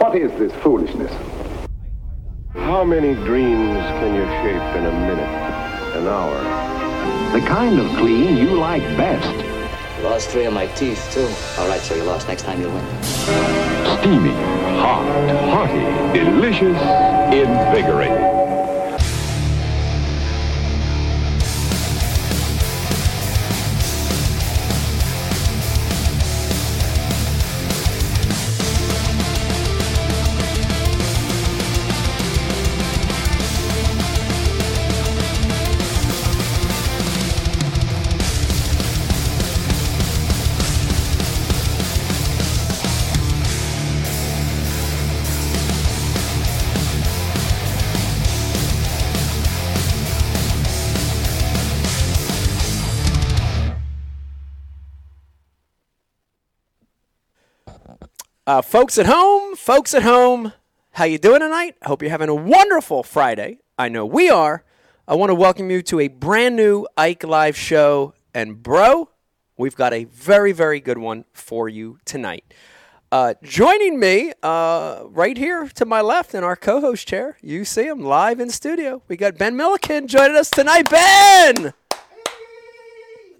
What is this foolishness? How many dreams can you shape in a minute, an hour? The kind of clean you like best. Lost three of my teeth, too. All right, so you lost. Next time you'll win. Steamy, hot, hearty, delicious, invigorating. Uh, folks at home, folks at home, how you doing tonight? I hope you're having a wonderful Friday. I know we are. I want to welcome you to a brand new Ike Live show. And bro, we've got a very, very good one for you tonight. Uh, joining me uh, right here to my left in our co-host chair, you see him live in studio. We got Ben Milliken joining us tonight. Ben,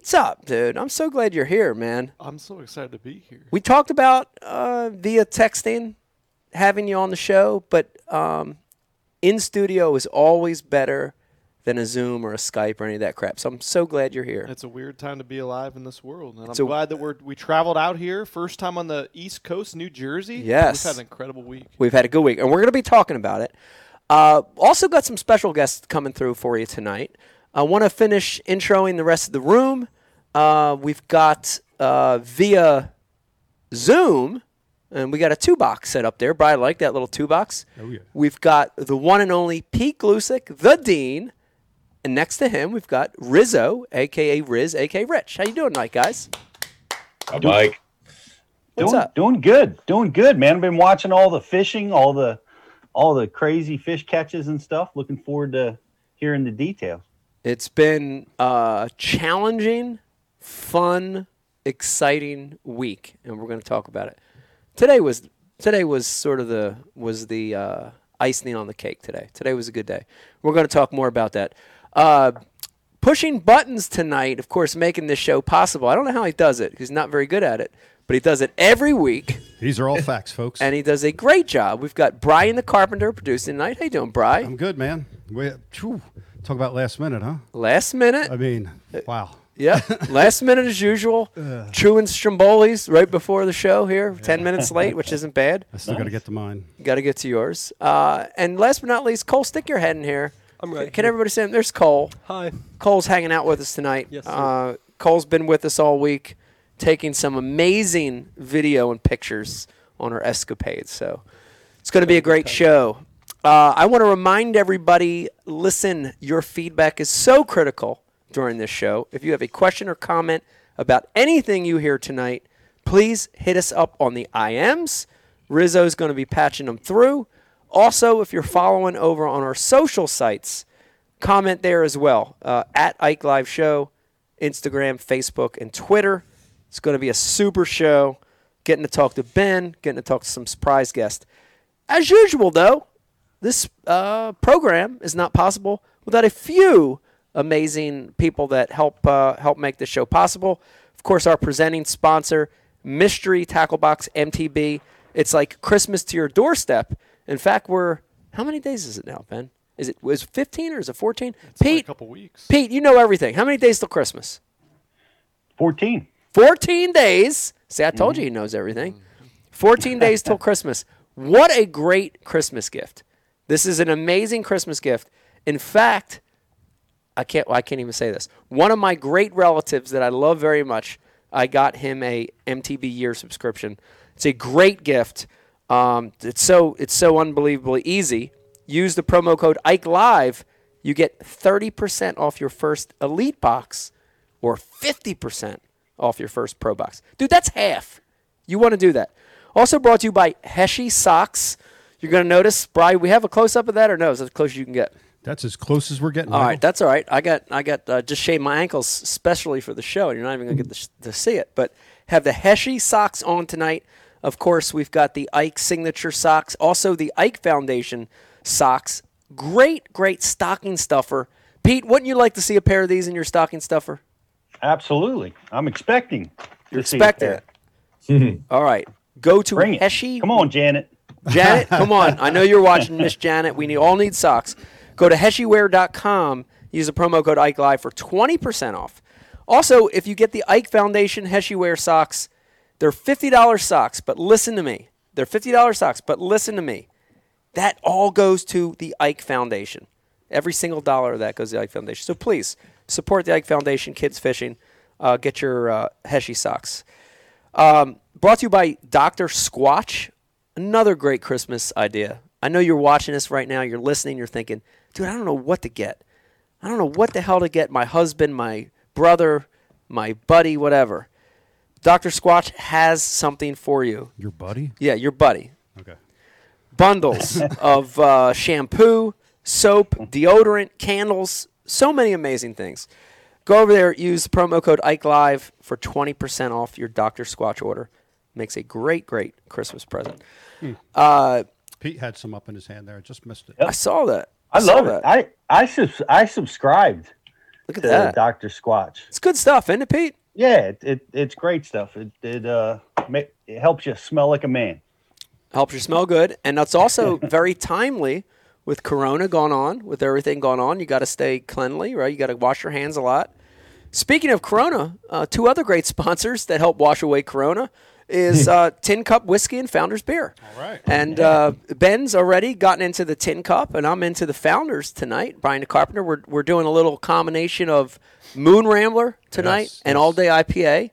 what's up, dude? I'm so glad you're here, man. I'm so excited to be here. We talked about uh, via texting having you on the show, but um, in studio is always better than a Zoom or a Skype or any of that crap. So I'm so glad you're here. It's a weird time to be alive in this world, and I'm So- glad that we're we traveled out here. First time on the East Coast, New Jersey. Yes. we've had an incredible week. We've had a good week, and we're going to be talking about it. Uh, also, got some special guests coming through for you tonight. I want to finish introing the rest of the room. Uh, we've got uh, via Zoom, and we got a two box set up there. Brian, I like that little two box. Oh, yeah. We've got the one and only Pete Gluszek, the Dean. And next to him, we've got Rizzo, aka Riz, aka Rich. How you doing tonight, guys? Mike. What's doing, up? Doing good, doing good, man. I've been watching all the fishing, all the all the crazy fish catches and stuff. Looking forward to hearing the details. It's been a challenging, fun, exciting week, and we're going to talk about it. Today was today was sort of the was the uh, icing on the cake. Today, today was a good day. We're going to talk more about that. Uh, pushing buttons tonight, of course, making this show possible. I don't know how he does it. He's not very good at it, but he does it every week, These are all facts, folks. and he does a great job. We've got Brian the Carpenter producing tonight. How you doing, Brian? I'm good, man. We, phew, talk about last minute, huh? Last minute. I mean, wow. Yeah, last minute as usual. Chewing Strombolis right before the show here, 10 minutes late, which isn't bad. I still got to get to mine. Got to get to yours. Uh, and last but not least, Cole, stick your head in here. I'm right Can here. everybody see him? There's Cole. Hi. Cole's hanging out with us tonight. Yes, sir. uh, Cole's been with us all week, taking some amazing video and pictures on our escapades. So it's going to be a great show. Uh, I want to remind everybody listen, your feedback is so critical during this show. If you have a question or comment about anything you hear tonight, please hit us up on the IMs. Rizzo's going to be patching them through. Also, if you're following over on our social sites, comment there as well uh, at Ike Live Show, Instagram, Facebook, and Twitter. It's going to be a super show. Getting to talk to Ben, getting to talk to some surprise guests. As usual, though, this uh, program is not possible without a few amazing people that help uh, help make this show possible. Of course, our presenting sponsor, Mystery Tackle Box MTB. It's like Christmas to your doorstep. In fact, we're how many days is it now, Ben? Is it was 15 or is it 14? It's only Pete, a couple weeks. Pete, you know everything. How many days till Christmas? Fourteen. 14 days. See, I told you he knows everything. 14 days till Christmas. What a great Christmas gift. This is an amazing Christmas gift. In fact, I can't well, I can't even say this. One of my great relatives that I love very much, I got him a MTB year subscription. It's a great gift. Um, it's so it's so unbelievably easy. Use the promo code Ike Live. You get 30% off your first Elite box or 50% off your first Pro box. Dude, that's half. You want to do that. Also brought to you by Heshy Socks. You're going to notice, Brian, we have a close up of that or no? Is that as close as you can get? That's as close as we're getting. All right, that's all right. I got I got uh, just shaved my ankles specially for the show, and you're not even gonna get to, to see it. But have the Heshy socks on tonight. Of course, we've got the Ike signature socks, also the Ike Foundation socks. Great, great stocking stuffer. Pete, wouldn't you like to see a pair of these in your stocking stuffer? Absolutely. I'm expecting. You're to see expecting that. it. All right, go to Bring it. Heshy. Come on, Janet. Janet, come on. I know you're watching, Miss Janet. We need all need socks. Go to heshyware.com. Use the promo code Ike Live for 20% off. Also, if you get the Ike Foundation Heshyware socks, they're $50 socks, but listen to me. They're $50 socks, but listen to me. That all goes to the Ike Foundation. Every single dollar of that goes to the Ike Foundation. So please support the Ike Foundation, Kids Fishing. Uh, get your uh, Heshy socks. Um, brought to you by Dr. Squatch. Another great Christmas idea. I know you're watching this right now. You're listening. You're thinking, dude, I don't know what to get. I don't know what the hell to get my husband, my brother, my buddy, whatever. Dr. Squatch has something for you. Your buddy? Yeah, your buddy. Okay. Bundles of uh, shampoo, soap, deodorant, candles, so many amazing things. Go over there, use promo code Ike Live for 20% off your Dr. Squatch order. Makes a great, great Christmas present. Uh, Pete had some up in his hand there. I just missed it. I saw that. I saw love that. it. I I subs- I subscribed Look at to that. Dr. Squatch. It's good stuff, isn't it, Pete? Yeah, it, it it's great stuff. It it uh ma- it helps you smell like a man. Helps you smell good, and that's also very timely with Corona going on, with everything going on. You got to stay cleanly, right? You got to wash your hands a lot. Speaking of Corona, uh, two other great sponsors that help wash away Corona is uh, Tin Cup Whiskey and Founders Beer. All right. And uh, Ben's already gotten into the Tin Cup, and I'm into the Founders tonight. Brian Carpenter. We're, we're doing a little combination of Moon Rambler tonight Yes, and yes. All Day IPA.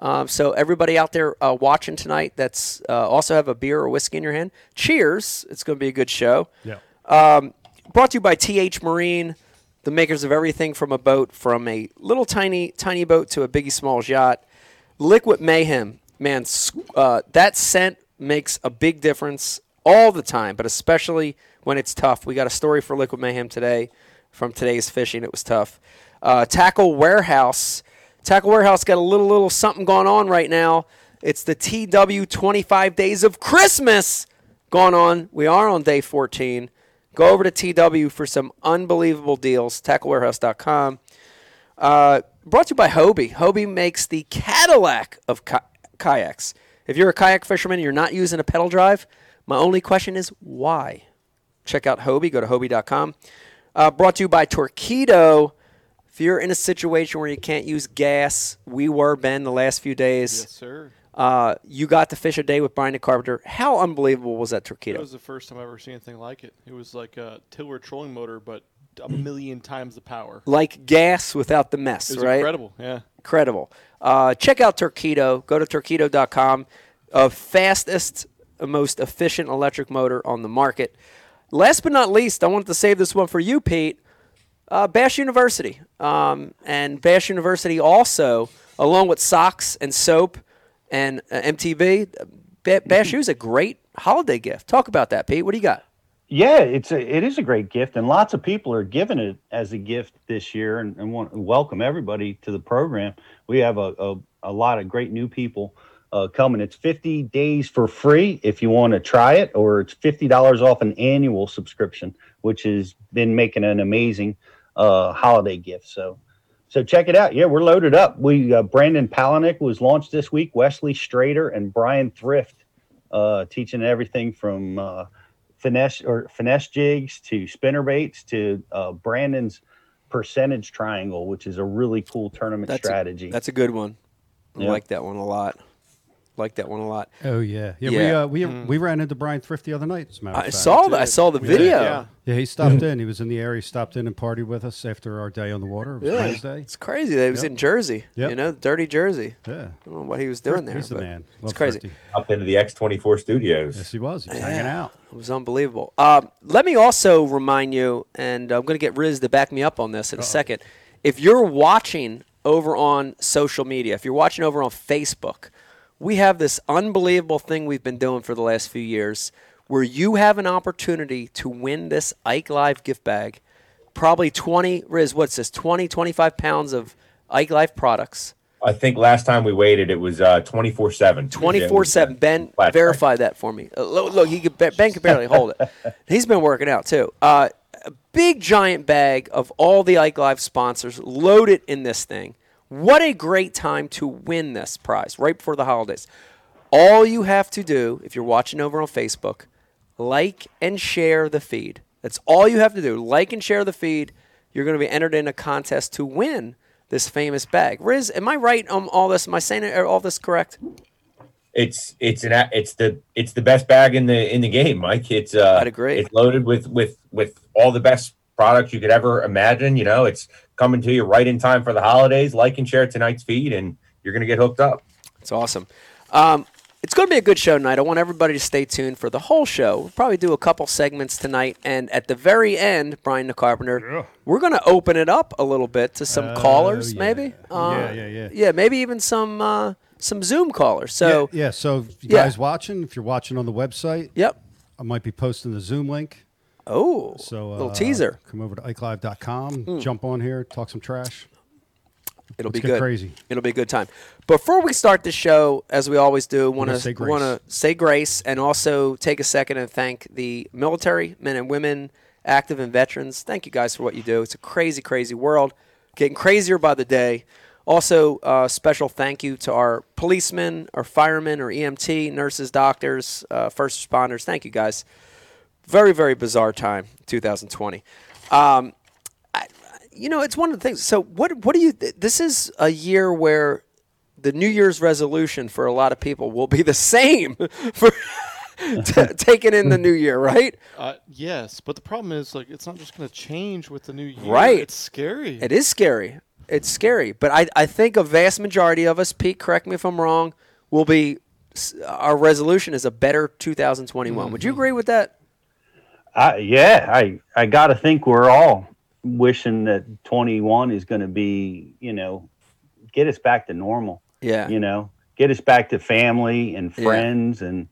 Um, so everybody out there uh, watching tonight, that's uh, also have a beer or whiskey in your hand. Cheers! It's going to be a good show. Yeah. Um, brought to you by TH Marine, the makers of everything from a boat, from a little tiny tiny boat to a biggie smalls yacht. Liquid Mayhem, man, uh, that scent makes a big difference all the time, but especially when it's tough. We got a story for Liquid Mayhem today from today's fishing. It was tough. Uh, Tackle Warehouse. Tackle Warehouse got a little little something going on right now. It's the TW 25 Days of Christmas going on. We are on day 14. Go over to TW for some unbelievable deals. TackleWarehouse.com. Uh, brought to you by Hobie. Hobie makes the Cadillac of kayaks. If you're a kayak fisherman and you're not using a pedal drive, my only question is why? Check out Hobie. Go to Hobie.com. Uh, brought to you by Torqeedo. If you're in a situation where you can't use gas, we were, Ben, the last few days. Yes, sir. Uh, you got to fish a day with Brian the Carpenter. How unbelievable was that That Torqeedo? was the first time I ever seen anything like it. It was like a tiller trolling motor, but a million times the power. like gas without the mess, right? incredible. Yeah. Incredible. Uh, check out Torqeedo. Go to Torqeedo.com. Uh, fastest, uh, most efficient electric motor on the market. Last but not least, I wanted to save this one for you, Pete. Uh, Bass University. Um, and Bass University also, along with socks and soap and uh, MTB, Bass U is a great holiday gift. Talk about that, Pete. What do you got? Yeah, it's a it is a great gift, and lots of people are giving it as a gift this year, and, and want welcome everybody to the program. We have a a, a lot of great new people uh, coming. It's fifty days for free if you want to try it, or it's fifty dollars off an annual subscription, which has been making an amazing uh, holiday gift. So. So check it out. Yeah, we're loaded up. We uh, Brandon Palaniuk was launched this week. Wesley Strader and Brian Thrift uh, teaching everything from uh, finesse or finesse jigs to spinner baits to uh, Brandon's percentage triangle, which is a really cool tournament That's a- strategy. That's a good one. I Yeah. like that one a lot. Like that one a lot. Oh yeah, yeah. Yeah. We uh, we we ran into Brian Thrift the other night. As a matter of I fact. saw that. I saw the Yeah. video. Yeah. Yeah, he stopped in. He was in the area. He stopped in and partied with us after our day on the water. It was Yeah. Wednesday. It's crazy. That he was Yep. in Jersey. Yep. You know, dirty Jersey. Yeah, I don't know what he was doing there. he's the but man. It's crazy. Thrifty. Up into the X24 studios. Yes, he was. He was hanging out. It was unbelievable. Um, let me also remind you, and I'm going to get Riz to back me up on this in a second. If you're watching over on social media, if you're watching over on Facebook, we have this unbelievable thing we've been doing for the last few years where you have an opportunity to win this Ike Live gift bag. Probably 20, Riz, what's this, 20, 25 pounds of Ike Live products. I think last time we waited, it was uh 24 7. 24 7. Ben, Flat verify that for me. Uh, look, look, he could, Ben can barely hold it. He's been working out too. Uh, a big giant bag of all the Ike Live sponsors loaded in this thing. What a great time to win this prize right before the holidays. All you have to do, if you're watching over on Facebook, like and share the feed. That's all you have to do. Like and share the feed. You're going to be entered in a contest to win this famous bag. Riz, am I right on all this? Am I saying all this correct? It's it's an it's the it's the best bag in the in the game, Mike. It's uh I'd agree. It's loaded with with with all the best products you could ever imagine. You know, it's coming to you right in time for the holidays. Like and share tonight's feed, and you're gonna get hooked up. It's awesome. Um, it's going to be a good show tonight. I want everybody to stay tuned for the whole show. We'll probably do a couple segments tonight, and at the very end, Brian the Carpenter, we're going to open it up a little bit to some callers, yeah. maybe. Uh, Yeah, yeah, yeah. Yeah, maybe even some uh, some Zoom callers. So, yeah, yeah. So, if you Yeah. guys watching, if you're watching on the website, yep. I might be posting the Zoom link. Oh, So, uh, little teaser. Come over to ikelive.com, jump on here, talk some trash. It'll let's be good. crazy. It'll be a good time. Before we start the show, as we always do, want grace. want to say grace and also take a second and thank the military men and women, active and veterans. Thank you guys for what you do. It's a crazy, crazy world, getting crazier by the day. Also, uh, special thank you to our policemen, our firemen, our EMT, nurses, doctors, uh, first responders. Thank you guys. Very, very bizarre time, 2020. Um, you know, it's one of the things. So, what what do you? This is a year where the New Year's resolution for a lot of people will be the same for t- taking in the new year, right? Uh, yes, but the problem is like it's not just going to change with the new year. Right. It's scary. It is scary. It's scary, but I I think a vast majority of us, Pete, correct me if I'm wrong, will be our resolution is a better 2021. Would you agree with that? I, yeah, I I got to think we're all wishing that 21 is going to be, you know, get us back to normal. Yeah. You know, get us back to family and Yeah. friends and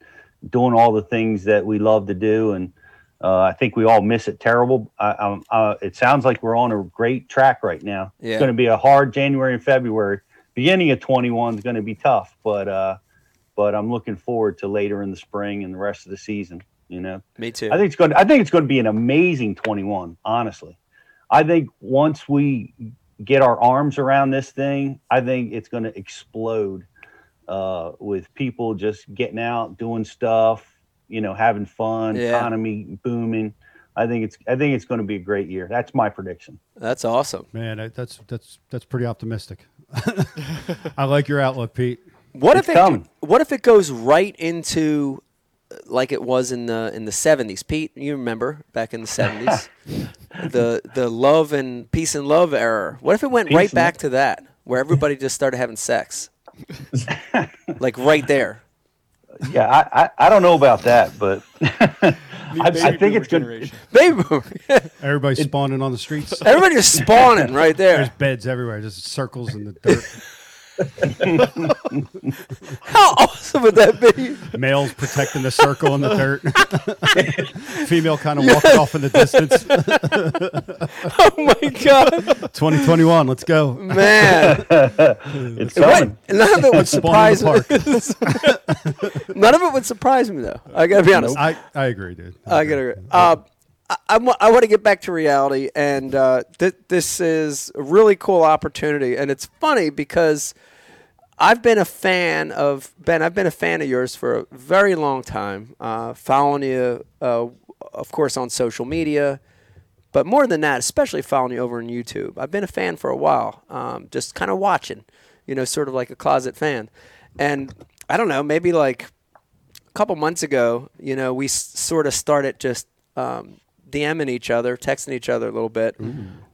doing all the things that we love to do. And uh, I think we all miss it terrible. I, uh, it sounds like we're on a great track right now. Yeah. It's going to be a hard January and February. Beginning of 21 is going to be tough, but uh, but I'm looking forward to later in the spring and the rest of the season. You know. Me too. I think it's going. To, I think it's going to be an amazing 21. Honestly, I think once we get our arms around this thing, I think it's going to explode uh, with people just getting out, doing stuff, you know, having fun, Yeah. economy booming. I think it's. I think it's going to be a great year. That's my prediction. That's awesome. Man, that- that's that's that's pretty optimistic. I like your outlook, Pete. What It's if it coming. what if it goes right into like it was in the in the 70s? Pete, you remember back in the 70s? the the love and peace and love era. What if it went Peace right back love. to that where everybody just started having sex? like right there. Yeah, I, I, I don't know about that, but I, I think boomer it's going. generation. Baby Everybody's spawning on the streets. Everybody just spawning right there. There's beds everywhere, just circles in the dirt. How awesome would that be? Males protecting the circle in the dirt. Female kind of walking off in the distance. Oh my god. 2021, let's go. Man. It's coming. None of it would surprise me. None of it would surprise me though. I gotta be honest. I, I agree, dude. I gotta. agree. Uh, I, I, want to get back to reality, and uh, th- this is a really cool opportunity, and it's funny because I've been a fan of Ben. I've been a fan of yours for a very long time, uh, following you, uh, of course, on social media, but more than that, especially following you over on YouTube. I've been a fan for a while, um, just kind of watching, you know, sort of like a closet fan. And I don't know, maybe like a couple months ago, you know, we s- sort of started just um, DMing each other, texting each other a little bit,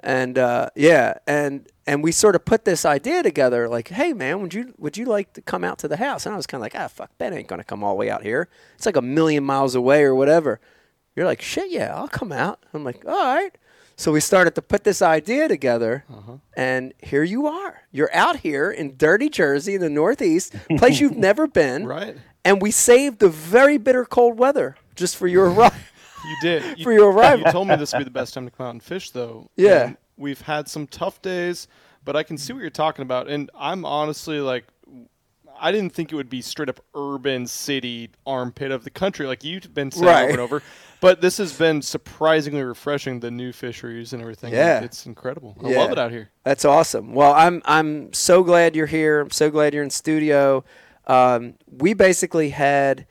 and uh, yeah, and and we sort of put this idea together, like, hey man, would you would you like to come out to the house? And I was kind of like, ah, fuck, Ben ain't gonna come all the way out here. It's like a million miles away or whatever. You're like, shit, yeah, I'll come out. I'm like, all right. So we started to put this idea together, and here you are. You're out here in dirty Jersey in the Northeast, place you've never been, Right. And we saved the very bitter cold weather just for your arrival. You did. You, For your arrival. You told me this would be the best time to come out and fish, though. Yeah. And we've had some tough days, but I can see what you're talking about. And I'm honestly like, I didn't think it would be straight up urban city armpit of the country like you've been saying Right. over and over. But this has been surprisingly refreshing. The new fisheries and everything. Yeah. It's incredible. I love it out here. That's awesome. Well, I'm I'm so glad you're here. I'm so glad you're in studio. Um, we basically had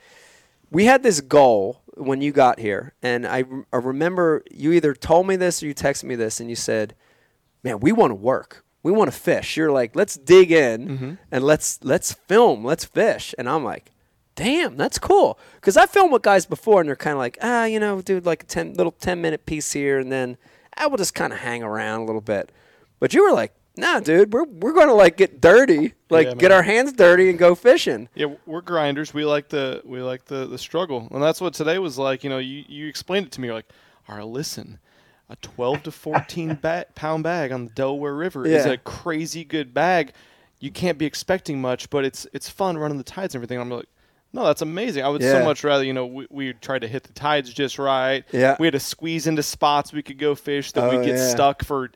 we had this goal when you got here, and I, I remember you either told me this or you texted me this, and you said, "Man, we want to work. We want to fish." You're like, "Let's dig in and let's let's film. Let's fish." And I'm like, "Damn, that's cool." Because I filmed with guys before, and they're kind of like, "Ah, you know, dude, like a ten little ten minute piece here, and then I will just kind of hang around a little bit." But you were like, "Nah, dude, we're we're gonna like get dirty, like Yeah, get our hands dirty and go fishing." Yeah, we're grinders. We like the we like the the struggle, and that's what today was like. You know, you you explained it to me. You're like, all right, listen, a 12 to 14 ba- pound bag on the Delaware River is a crazy good bag. You can't be expecting much, but it's it's fun running the tides and everything. I'm like. No, that's amazing. I would Yeah. so much rather, you know, we, we tried to hit the tides just right. Yeah. We had to squeeze into spots we could go fish that Oh, we'd get yeah. stuck for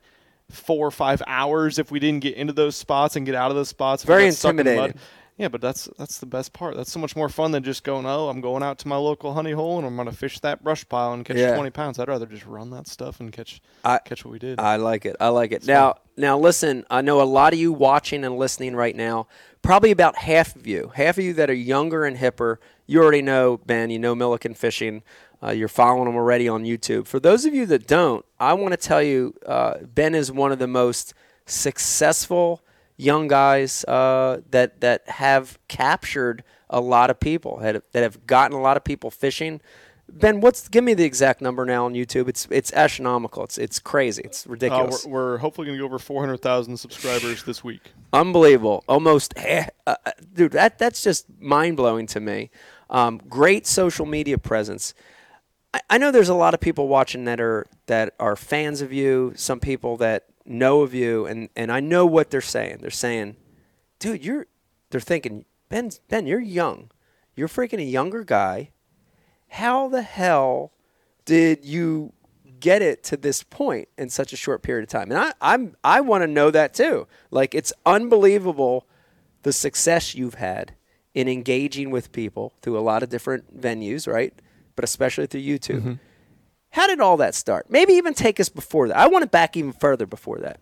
four or five hours if we didn't get into those spots and get out of those spots. Very stuck in intimidating. Yeah, but that's that's the best part. That's so much more fun than just going. Oh, I'm going out to my local honey hole and I'm gonna fish that brush pile and catch Yeah. 20 pounds. I'd rather just run that stuff and catch I- catch what we did. I like it. I like it. now, now listen. I know a lot of you watching and listening right now. Probably about half of you, half of you that are younger and hipper. You already know Ben. You know Milliken Fishing. Uh, you're following him already on YouTube. For those of you that don't, I want to tell you, uh, Ben is one of the most successful young guys uh, that that have captured a lot of people that have, that have gotten a lot of people fishing. Ben, what's give me the exact number now on YouTube? It's it's astronomical. It's it's crazy. It's Uh, ridiculous. we're, we're hopefully gonna go over 400,000 subscribers this week. Unbelievable. Almost, eh, uh, uh, dude. That that's just mind blowing to me. Um, great social media presence. I, I know there's a lot of people watching that are that are fans of you. Some people that know of you, and and I know what they're saying. They're saying, dude, you're. They're thinking, Ben, Ben, you're young. You're freaking a younger guy. How the hell did you get it to this point in such a short period of time? And I, I'm I want to know that too. Like it's unbelievable the success you've had in engaging with people through a lot of different venues, right? But especially through YouTube. Mm-hmm. How did all that start? Maybe even take us before that. I want to back even further before that.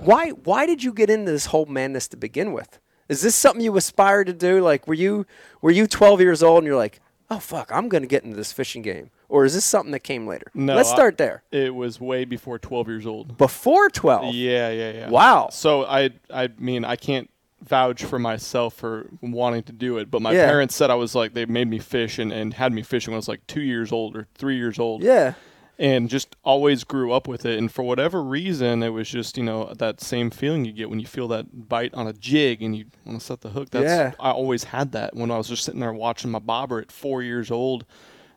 Why why did you get into this whole madness to begin with? Is this something you aspired to do? Like were you were you 12 years old and you're like, "Oh fuck, I'm going to get into this fishing game." Or is this something that came later? No, Let's I- start there. It was way before 12 years old. Before 12. Yeah, yeah, yeah. Wow. So I, I mean, I can't vouch for myself for wanting to do it, but my Yeah. parents said I was like they made me fish and, and had me fishing when I was like two years old or three years old. Yeah. And just always grew up with it, and for whatever reason, it was just you know that same feeling you get when you feel that bite on a jig and you want to set the hook. That's Yeah. I always had that when I was just sitting there watching my bobber at four years old.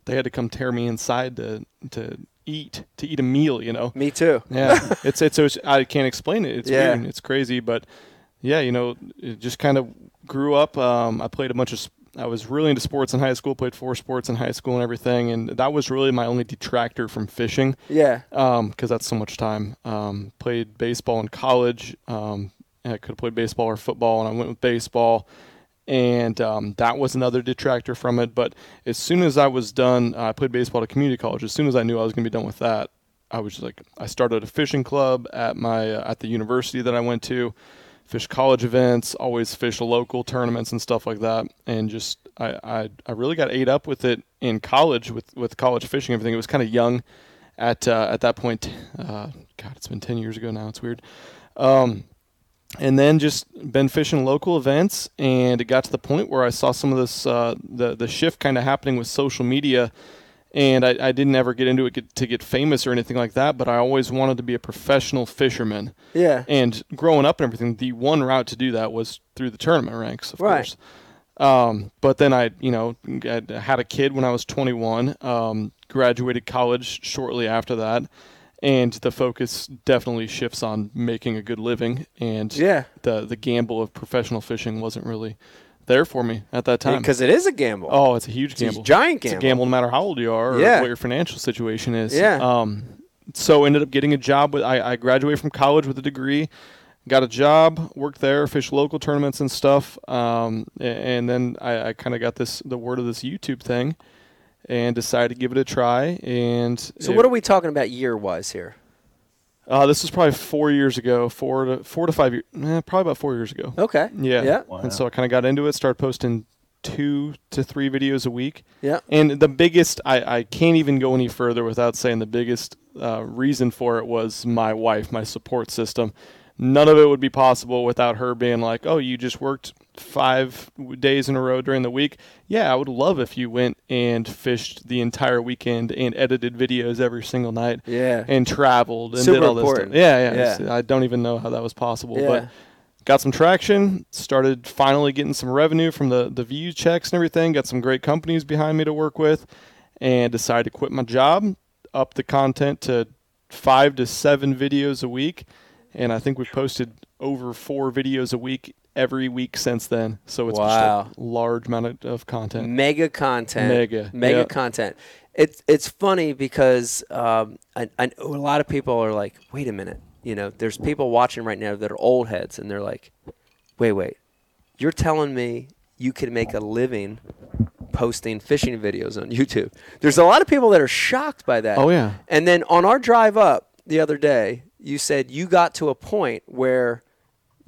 They had to come tear me inside to to eat to eat a meal. You know. Me too. Yeah, it's it's, it's I can't explain it. It's Yeah. weird. It's crazy, but yeah, you know, it just kind of grew up. Um, I played a bunch of. I was really into sports in high school. Played four sports in high school and everything, and that was really my only detractor from fishing. Yeah. because that's so much time. Um, played baseball in college. Um, I could have played baseball or football, and I went with baseball and um, that was another detractor from it. But as soon as I was done, uh, I played baseball at a community college. As soon as I knew I was going to be done with that, I was just like, I started a fishing club at my uh, at the university that I went to, fish college events, always fish local tournaments and stuff like that, and just I I, I really got ate up with it in college with with college fishing. Everything it was kind of young at uh, at that point. Uh, God, it's been ten years ago now. It's weird. Um, and then just been fishing local events, and it got to the point where I saw some of this uh, the the shift kind of happening with social media, and I, I didn't ever get into it get, to get famous or anything like that, but I always wanted to be a professional fisherman. Yeah. And growing up and everything, the one route to do that was through the tournament ranks, of Right. course. Um, but then I, you know, I had a kid when I was 21. Um, graduated college shortly after that, and the focus definitely shifts on making a good living. And Yeah. the the gamble of professional fishing wasn't really there for me at that time. Because it is a gamble. Oh, it's a huge It's a gamble. giant It's a gamble. gamble no matter how old you are or Yeah. what your financial situation is. Yeah. Um, so ended up getting a job with. I, I graduated from college with a degree, got a job, worked there, fished local tournaments and stuff. Um, and then I, I kind of got this the word of this YouTube thing, and decided to give it a try. And So it- what are we talking about year wise here? Uh, this was probably four years ago, four to four to five years, eh, probably about four years ago. Okay. Yeah. Yeah. And so I kind of got into it, started posting two to three videos a week. Yeah. And the biggest, I, I can't even go any further without saying the biggest uh, reason for it was my wife, my support system. None of it would be possible without her being like, oh, you just worked five days in a row during the week. Yeah, I would love if you went and fished the entire weekend and edited videos every single night. Yeah. And traveled and Super did all this important. stuff. Yeah, yeah. Yeah. I don't even know how that was possible. Yeah. But got some traction, started finally getting some revenue from the, the view checks and everything, got some great companies behind me to work with, and decided to quit my job, up the content to five to seven videos a week. And I think we've posted over four videos a week every week since then. So it's Wow. just a large amount of, content. Mega content. Mega, Mega content. It's it's funny because um, I, I a lot of people are like, wait a minute. You know, there's people watching right now that are old heads, and they're like, wait, wait, you're telling me you can make a living posting fishing videos on YouTube? There's a lot of people that are shocked by that. Oh, yeah. And then on our drive up the other day, you said you got to a point where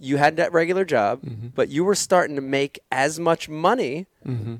you had that regular job, Mm-hmm. but you were starting to make as much money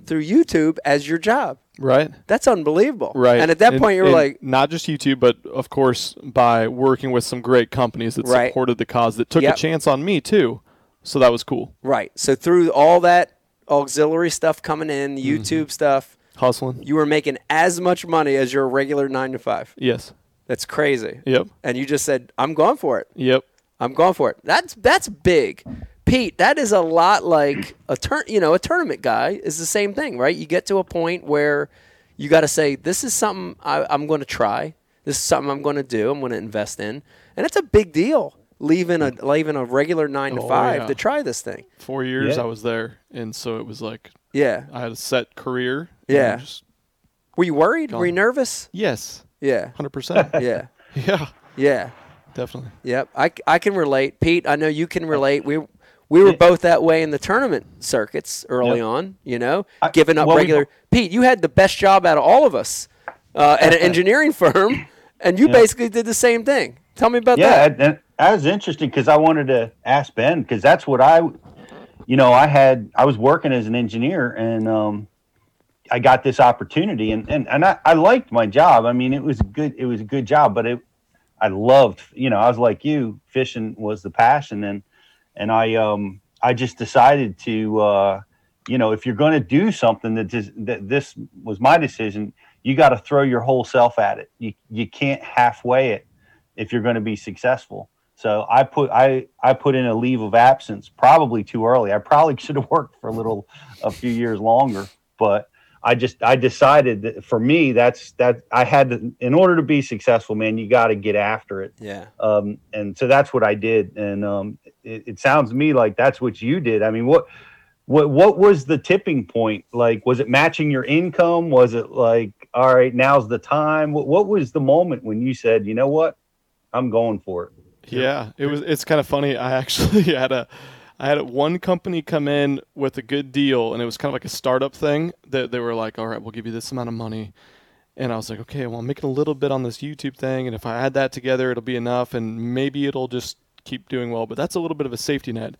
through YouTube as your job. Right. That's unbelievable. Right. And at that point, you were like, not just YouTube, but of course by working with some great companies that Right. supported the cause that took Yep. a chance on me too. So that was cool. right. So through all that auxiliary stuff coming in, Mm-hmm. YouTube stuff, Hustling. you were making as much money as your regular nine to five. Yes. That's crazy. Yep. And you just said, I'm going for it. Yep. I'm going for it. That's that's big. Pete, that is a lot like a turn. You know, a tournament guy is the same thing, right? You get to a point where you got to say, "This is something I, I'm going to try. This is something I'm going to do. I'm going to invest in," and it's a big deal. Leaving a leaving a regular nine to oh, five yeah. to try this thing. Four years Yeah. I was there, and so it was like Yeah, I had a set career. Yeah. were you worried? Were you nervous? yes. Yeah, Hundred percent. yeah, Yeah. yeah. Definitely. Yep, I, I can relate. Pete, I know you can relate. We we were both that way in the tournament circuits early Yep. on. You know, I- giving up well, we regular. bo- Pete, you had the best job out of all of us uh, at an engineering firm, and you Yeah. basically did the same thing. Tell me about yeah, that. and that was interesting because I wanted to ask Ben because that's what I, you know, I had I was working as an engineer and um, I got this opportunity and and and I, I liked my job. I mean, it was good. It was a good job, but it I loved. You know, I was like you. Fishing was the passion, and and I um I just decided to uh, you know if you're going to do something that just, that this was my decision, you got to throw your whole self at it. You you can't halfway it if you're going to be successful. So I put I I put in a leave of absence probably too early. I probably should have worked for a little a few years longer, but I just I decided that for me that's that I had to in order to be successful, man, you got to get after it. Yeah, Um, and so that's what I did. And um, it, it sounds to me like that's what you did. I mean, what what what was the tipping point? Like, was it matching your income? Was it like, all right, now's the time? What, what was the moment when you said, you know what, I'm going for it? Yeah, it was. It's kind of funny. I actually had a, I had one company come in with a good deal, and it was kind of like a startup thing. That they were like, "All right, we'll give you this amount of money," and I was like, "Okay, well, I'm making a little bit on this YouTube thing, and if I add that together, it'll be enough, and maybe it'll just keep doing well." But that's a little bit of a safety net.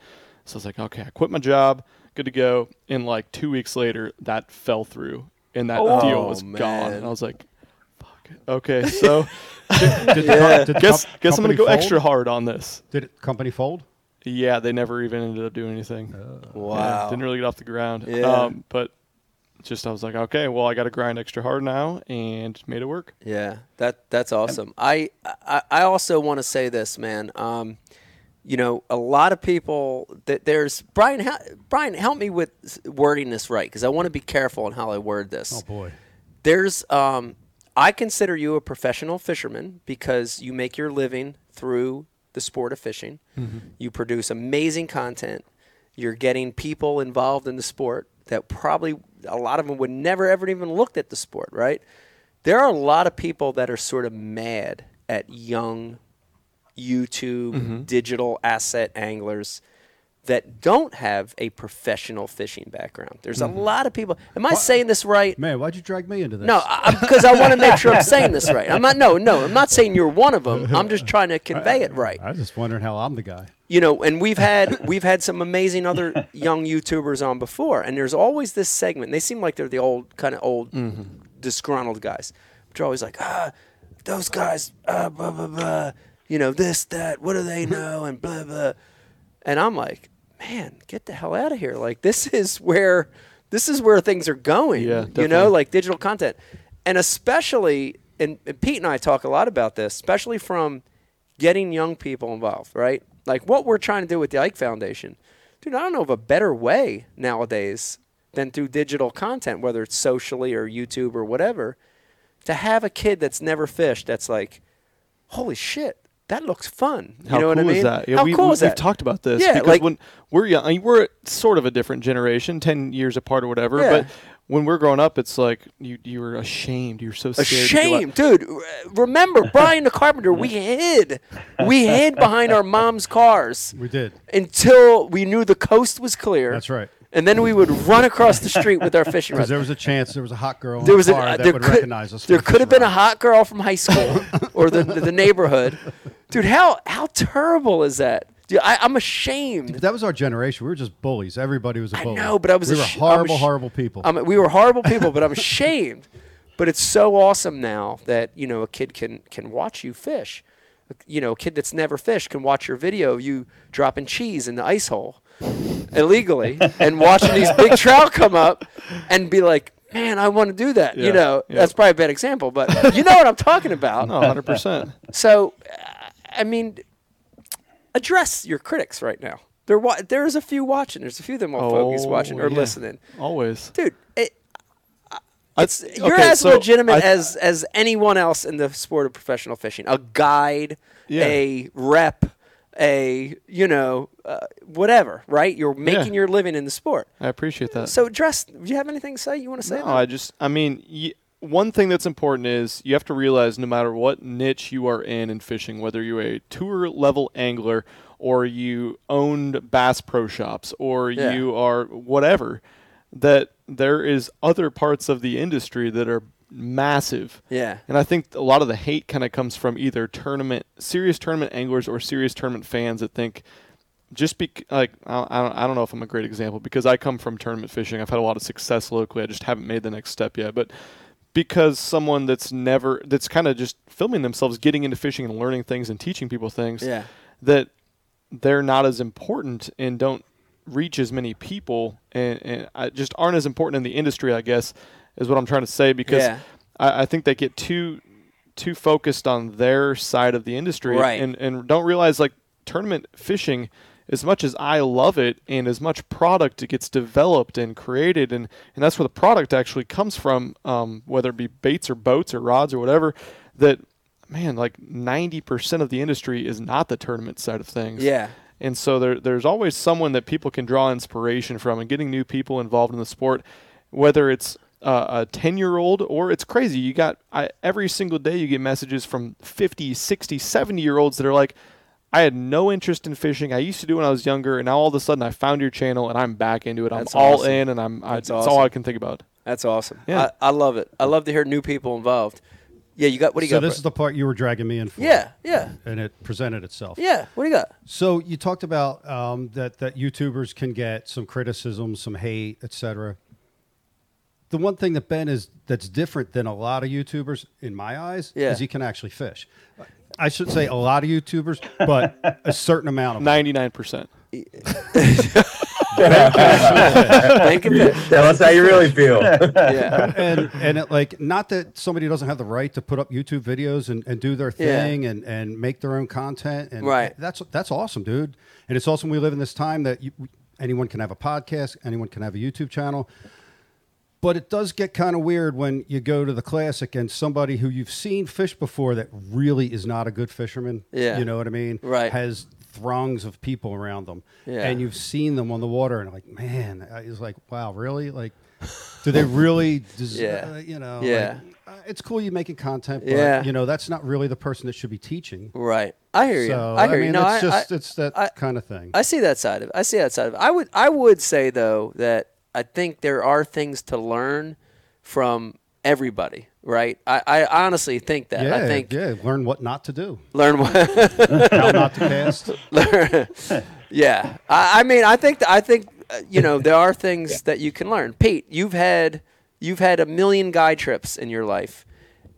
So I was like, "Okay, I quit my job, good to go." And like two weeks later, that fell through, and that Oh, deal was man. gone. And I was like, "Fuck." Okay, so Did, the, Yeah. did the guess com- guess I'm gonna go fold? extra hard on this. Did the company fold? Yeah, they never even ended up doing anything. Yeah, Wow. didn't really get off the ground. Yeah. Um, but just I was like, okay, well, I got to grind extra hard now, and made it work. Yeah, that that's awesome. I I, I also want to say this, man. Um, you know, a lot of people that there's Brian. Hel- Brian, help me with wording this right because I want to be careful on how I word this. Oh boy. There's um, I consider you a professional fisherman because you make your living through the sport of fishing. Mm-hmm. You produce amazing content. You're getting people involved in the sport that probably a lot of them would never ever even looked at the sport, right? There are a lot of people that are sort of mad at young YouTube mm-hmm. digital asset anglers that don't have a professional fishing background. There's a lot of people. Am I saying this right? Man, why'd you drag me into this? No, because I, want to make sure I'm saying this right. I'm not. No, no, I'm not saying you're one of them. I'm just trying to convey it right. I was just wondering how I'm the guy. You know, and we've had we've had some amazing other young YouTubers on before, and there's always this segment. They seem like they're the old kind of old disgruntled guys, but which are always like, ah, those guys, ah, blah blah blah. You know, this that. What do they know? And blah blah. And I'm like, man, get the hell out of here! Like this is where this is where things are going. Yeah, you know, like digital content, and especially, and, and Pete and I talk a lot about this, especially from getting young people involved, right? Like what we're trying to do with the Ike Foundation. Dude, I don't know of a better way nowadays than through digital content, whether it's socially or YouTube or whatever, to have a kid that's never fished that's like, holy shit, that looks fun. You How know cool what I mean? is that? Yeah, How we, cool we, is that? We've talked about this Yeah, because like- when we're young, I mean, we're sort of a different generation, ten years apart or whatever. Yeah. But when we're growing up, it's like you you were ashamed. You're so scared. to go Ashamed, dude. Remember, Brian the Carpenter, we hid. We hid behind our mom's cars We did. until we knew the coast was clear. That's right. And then we would run across the street with our fishing rods. Because there was a chance there was a hot girl in there the was a, car uh, that there would could, recognize us. There could have been a hot girl from high school or the, the neighborhood. Dude, how how terrible is that? Dude, I, I'm ashamed. But that was our generation. We were just bullies. Everybody was a I bully. know, but I was We were ash- I'm horrible, ash- horrible people. I mean, we were horrible people, but I'm ashamed. But it's so awesome now that you know a kid can can watch you fish. You know, a kid that's never fished can watch your video of you dropping cheese in the ice hole illegally and watching these big trout come up and be like, "Man, I want to do that." Yeah, You know, yeah. that's probably a bad example, but you know what I'm talking about. No, hundred percent. So, I mean, address your critics right now. There, wa- there's a few watching. There's a few of them folks Oh, watching or yeah. listening Always. dude. It, it's I- you're okay, as so legitimate I- as as anyone else in the sport of professional fishing. A guide, Yeah. a rep, a you know uh, whatever. Right? You're making Yeah. your living in the sport. I appreciate that. So, dress. Do you have anything to say? You want to say? No, that? I just, I mean, y- one thing that's important is you have to realize no matter what niche you are in in fishing, whether you're a tour level angler or you owned Bass Pro Shops or Yeah. you are whatever, that there is other parts of the industry that are massive. Yeah. And I think a lot of the hate kind of comes from either tournament, serious tournament anglers or serious tournament fans that think just be like I I don't, I don't know if I'm a great example because I come from tournament fishing. I've had a lot of success locally. I just haven't made the next step yet. But because someone that's never that's kind of just filming themselves getting into fishing and learning things and teaching people things Yeah. that they're not as important and don't reach as many people and, and I just aren't as important in the industry, I guess, is what I'm trying to say because Yeah. I, I think they get too too focused on their side of the industry Right. and, and don't realize like tournament fishing as much as I love it and as much product it gets developed and created and, and that's where the product actually comes from, um, whether it be baits or boats or rods or whatever, that man, like ninety percent of the industry is not the tournament side of things. Yeah. And so there, there's always someone that people can draw inspiration from, and getting new people involved in the sport, whether it's uh, a 10 year old or it's crazy. You got I, every single day you get messages from 50, 60, 70 year olds that are like, I had no interest in fishing. I used to do when I was younger, and now all of a sudden I found your channel and I'm back into it. I'm That's all in, and I'm. I, That's that's all. I can think about. That's awesome. Yeah. I, I love it. I love to hear new people involved. Yeah, you got what do you so got? So this Brett? is the part you were dragging me in for. yeah, yeah, And it presented itself. yeah. What do you got? So you talked about um, that that YouTubers can get some criticism, some hate, etc. The one thing that Ben is that's different than a lot of YouTubers, in my eyes, Yeah. is he can actually fish. I should say a lot of YouTubers, but a certain amount of them. Ninety-nine percent. Think of it. Tell us how you really feel. Yeah. and and it, like not that somebody doesn't have the right to put up YouTube videos and, and do their Yeah. thing and, and make their own content and Right. that's that's awesome dude and it's awesome we live in this time that you, anyone can have a podcast anyone can have a YouTube channel but it does get kind of weird when you go to the classic and somebody who you've seen fish before that really is not a good fisherman Yeah. you know what I mean Right. has throngs of people around them Yeah. and you've seen them on the water and like man it's like wow really like do they really des- Yeah. uh, you know Yeah. like, uh, it's cool you making content but Yeah. you know that's not really the person that should be teaching Right. I hear you. so I hear mean you. No, it's I, just I, it's that I- kind of thing I see that side of it. I see that side of it. I would I would say though that I think there are things to learn from everybody, right? I, I honestly think that. yeah I think yeah learn what not to do learn what how not to cast learn. yeah. I, I mean, I think I think uh, you know there are things that you can learn. Pete, you've had you've had a million guy trips in your life,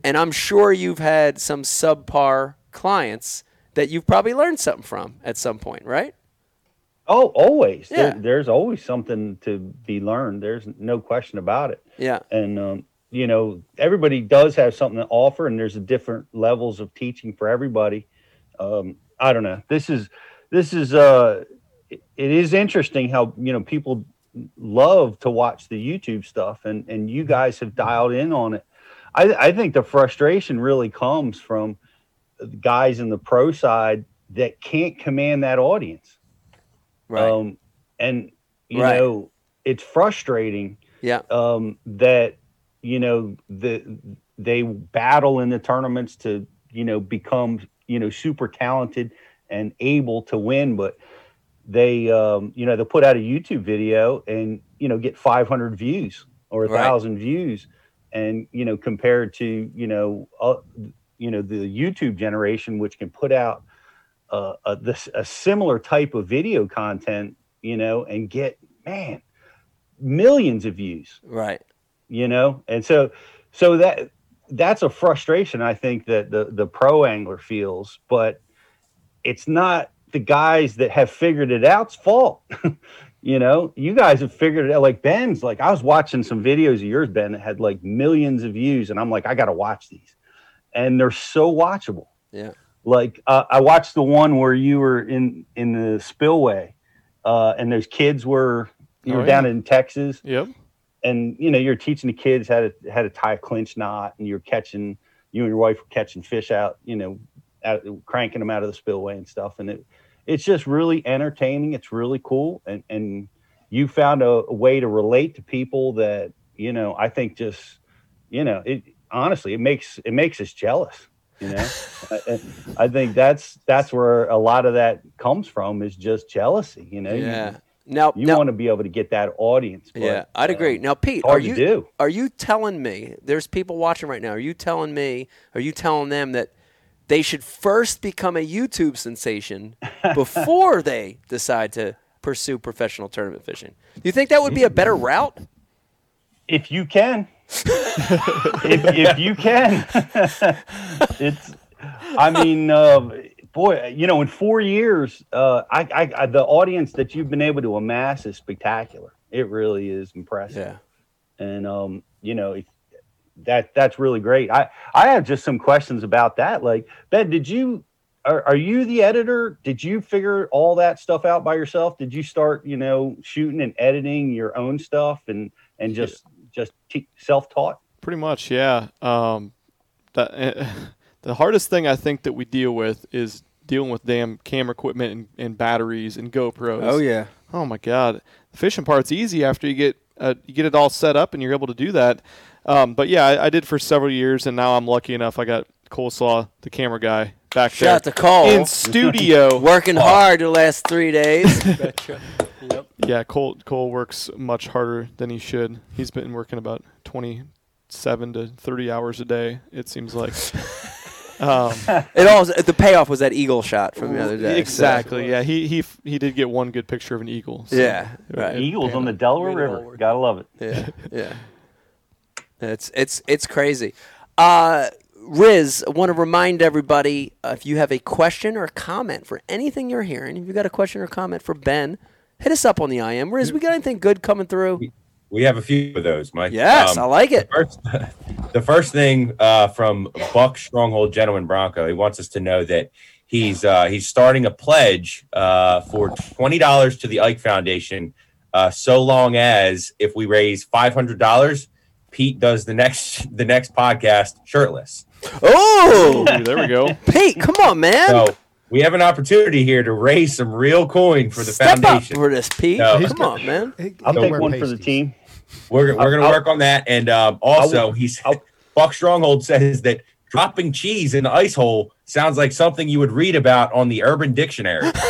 and I'm sure you've had some subpar clients that you've probably learned something from at some point, right? Oh, always. There- there's always something to be learned. There's no question about it. Yeah. And um, you know, everybody does have something to offer, and there's a different levels of teaching for everybody. Um, I don't know. This is this is uh, it it is interesting how you know people love to watch the YouTube stuff, and and you guys have dialed in on it. I I think the frustration really comes from guys in the pro side that can't command that audience. Right. Um, and you Right. know, it's frustrating yeah. um, that you know the they battle in the tournaments to you know become you know super talented and able to win, but they um, you know they put out a YouTube video and you know get 500 views or a Right. thousand views, and you know compared to you know uh, you know the YouTube generation which can put out uh, a, this a similar type of video content, you know, and get man millions of views. Right. you know? And so so that that's a frustration i think that the the pro angler feels but it's not the guys that have figured it out's fault. You know? You guys have figured it out. Like ben's like i was watching some videos of yours ben that had like millions of views and i'm like i gotta watch these. And they're so watchable. Yeah. Like uh, i watched the one where you were in in the spillway uh and those kids were you Oh, were yeah. down in texas. Yep. and you know you're teaching the kids how to how to tie a clinch knot and you're catching you and your wife were catching fish out you know out, cranking them out of the spillway and stuff. And it it's just really entertaining. It's really cool. And and you found a, a way to relate to people that you know i think just you know it honestly it makes it makes us jealous you know I, I think that's that's where a lot of that comes from is just jealousy you know You- Yeah. Now, you, now want to be able to get that audience but, yeah, I'd agree. um, Now, Pete, are you do. are you telling me there's people watching right now? Are you telling me? Are you telling them that they should first become a YouTube sensation before they decide to pursue professional tournament fishing? Do you think that would be a better route? if you can if, if you can. It's i mean uh, boy you know in four years uh, I, I, I the audience that you've been able to amass is spectacular. It really is impressive. Yeah. and um you know if, that that's really great. I i have just some questions about that. Like ben did you are, are you the editor? Did you figure all that stuff out by yourself? Did you start you know shooting and editing your own stuff and and just just self-taught Pretty much, yeah. Um, that eh, the hardest thing I think that we deal with is dealing with damn camera equipment and, and batteries and GoPros. Oh yeah. Oh my god, the fishing part's easy after you get uh, you get it all set up and you're able to do that. Um, but yeah, I, I did for several years, and now I'm lucky enough. I got Coleslaw, the camera guy, back Shout there to Cole. in studio. Working hard the last three days. Yeah, Cole Cole works much harder than he should. He's been working about 27 to 30 hours a day. It seems like. Um, it all the payoff was that eagle shot from the other day. so- exactly. Yeah, he he f- he did get one good picture of an eagle. so Yeah, right. eagles on the delaware Made it all river work. gotta love it Yeah, yeah. It's it's it's crazy. Uh, Riz, I want to remind everybody uh, if you have a question or a comment for anything you're hearing, if you've got a question or comment for Ben, hit us up on the IM. Riz, we got anything good coming through? We have a few of those, Mike. Yes, Um, I like it. The first, the first thing uh, from Buck Stronghold Gentleman Bronco, he wants us to know that he's uh, he's starting a pledge uh, for twenty dollars to the Ike Foundation, uh, so long as if we raise five hundred dollars, Pete does the next the next podcast shirtless. Oh, there we go. Pete, come on, man. So we have an opportunity here to raise some real coin for the Step foundation. up for this, Pete. No. Come on, man. I'll he'll take wear one for the team. We're, we're going to work on that. And um, also, I'll- he's I'll- Buck Stronghold says that dropping cheese in the ice hole sounds like something you would read about on the Urban Dictionary.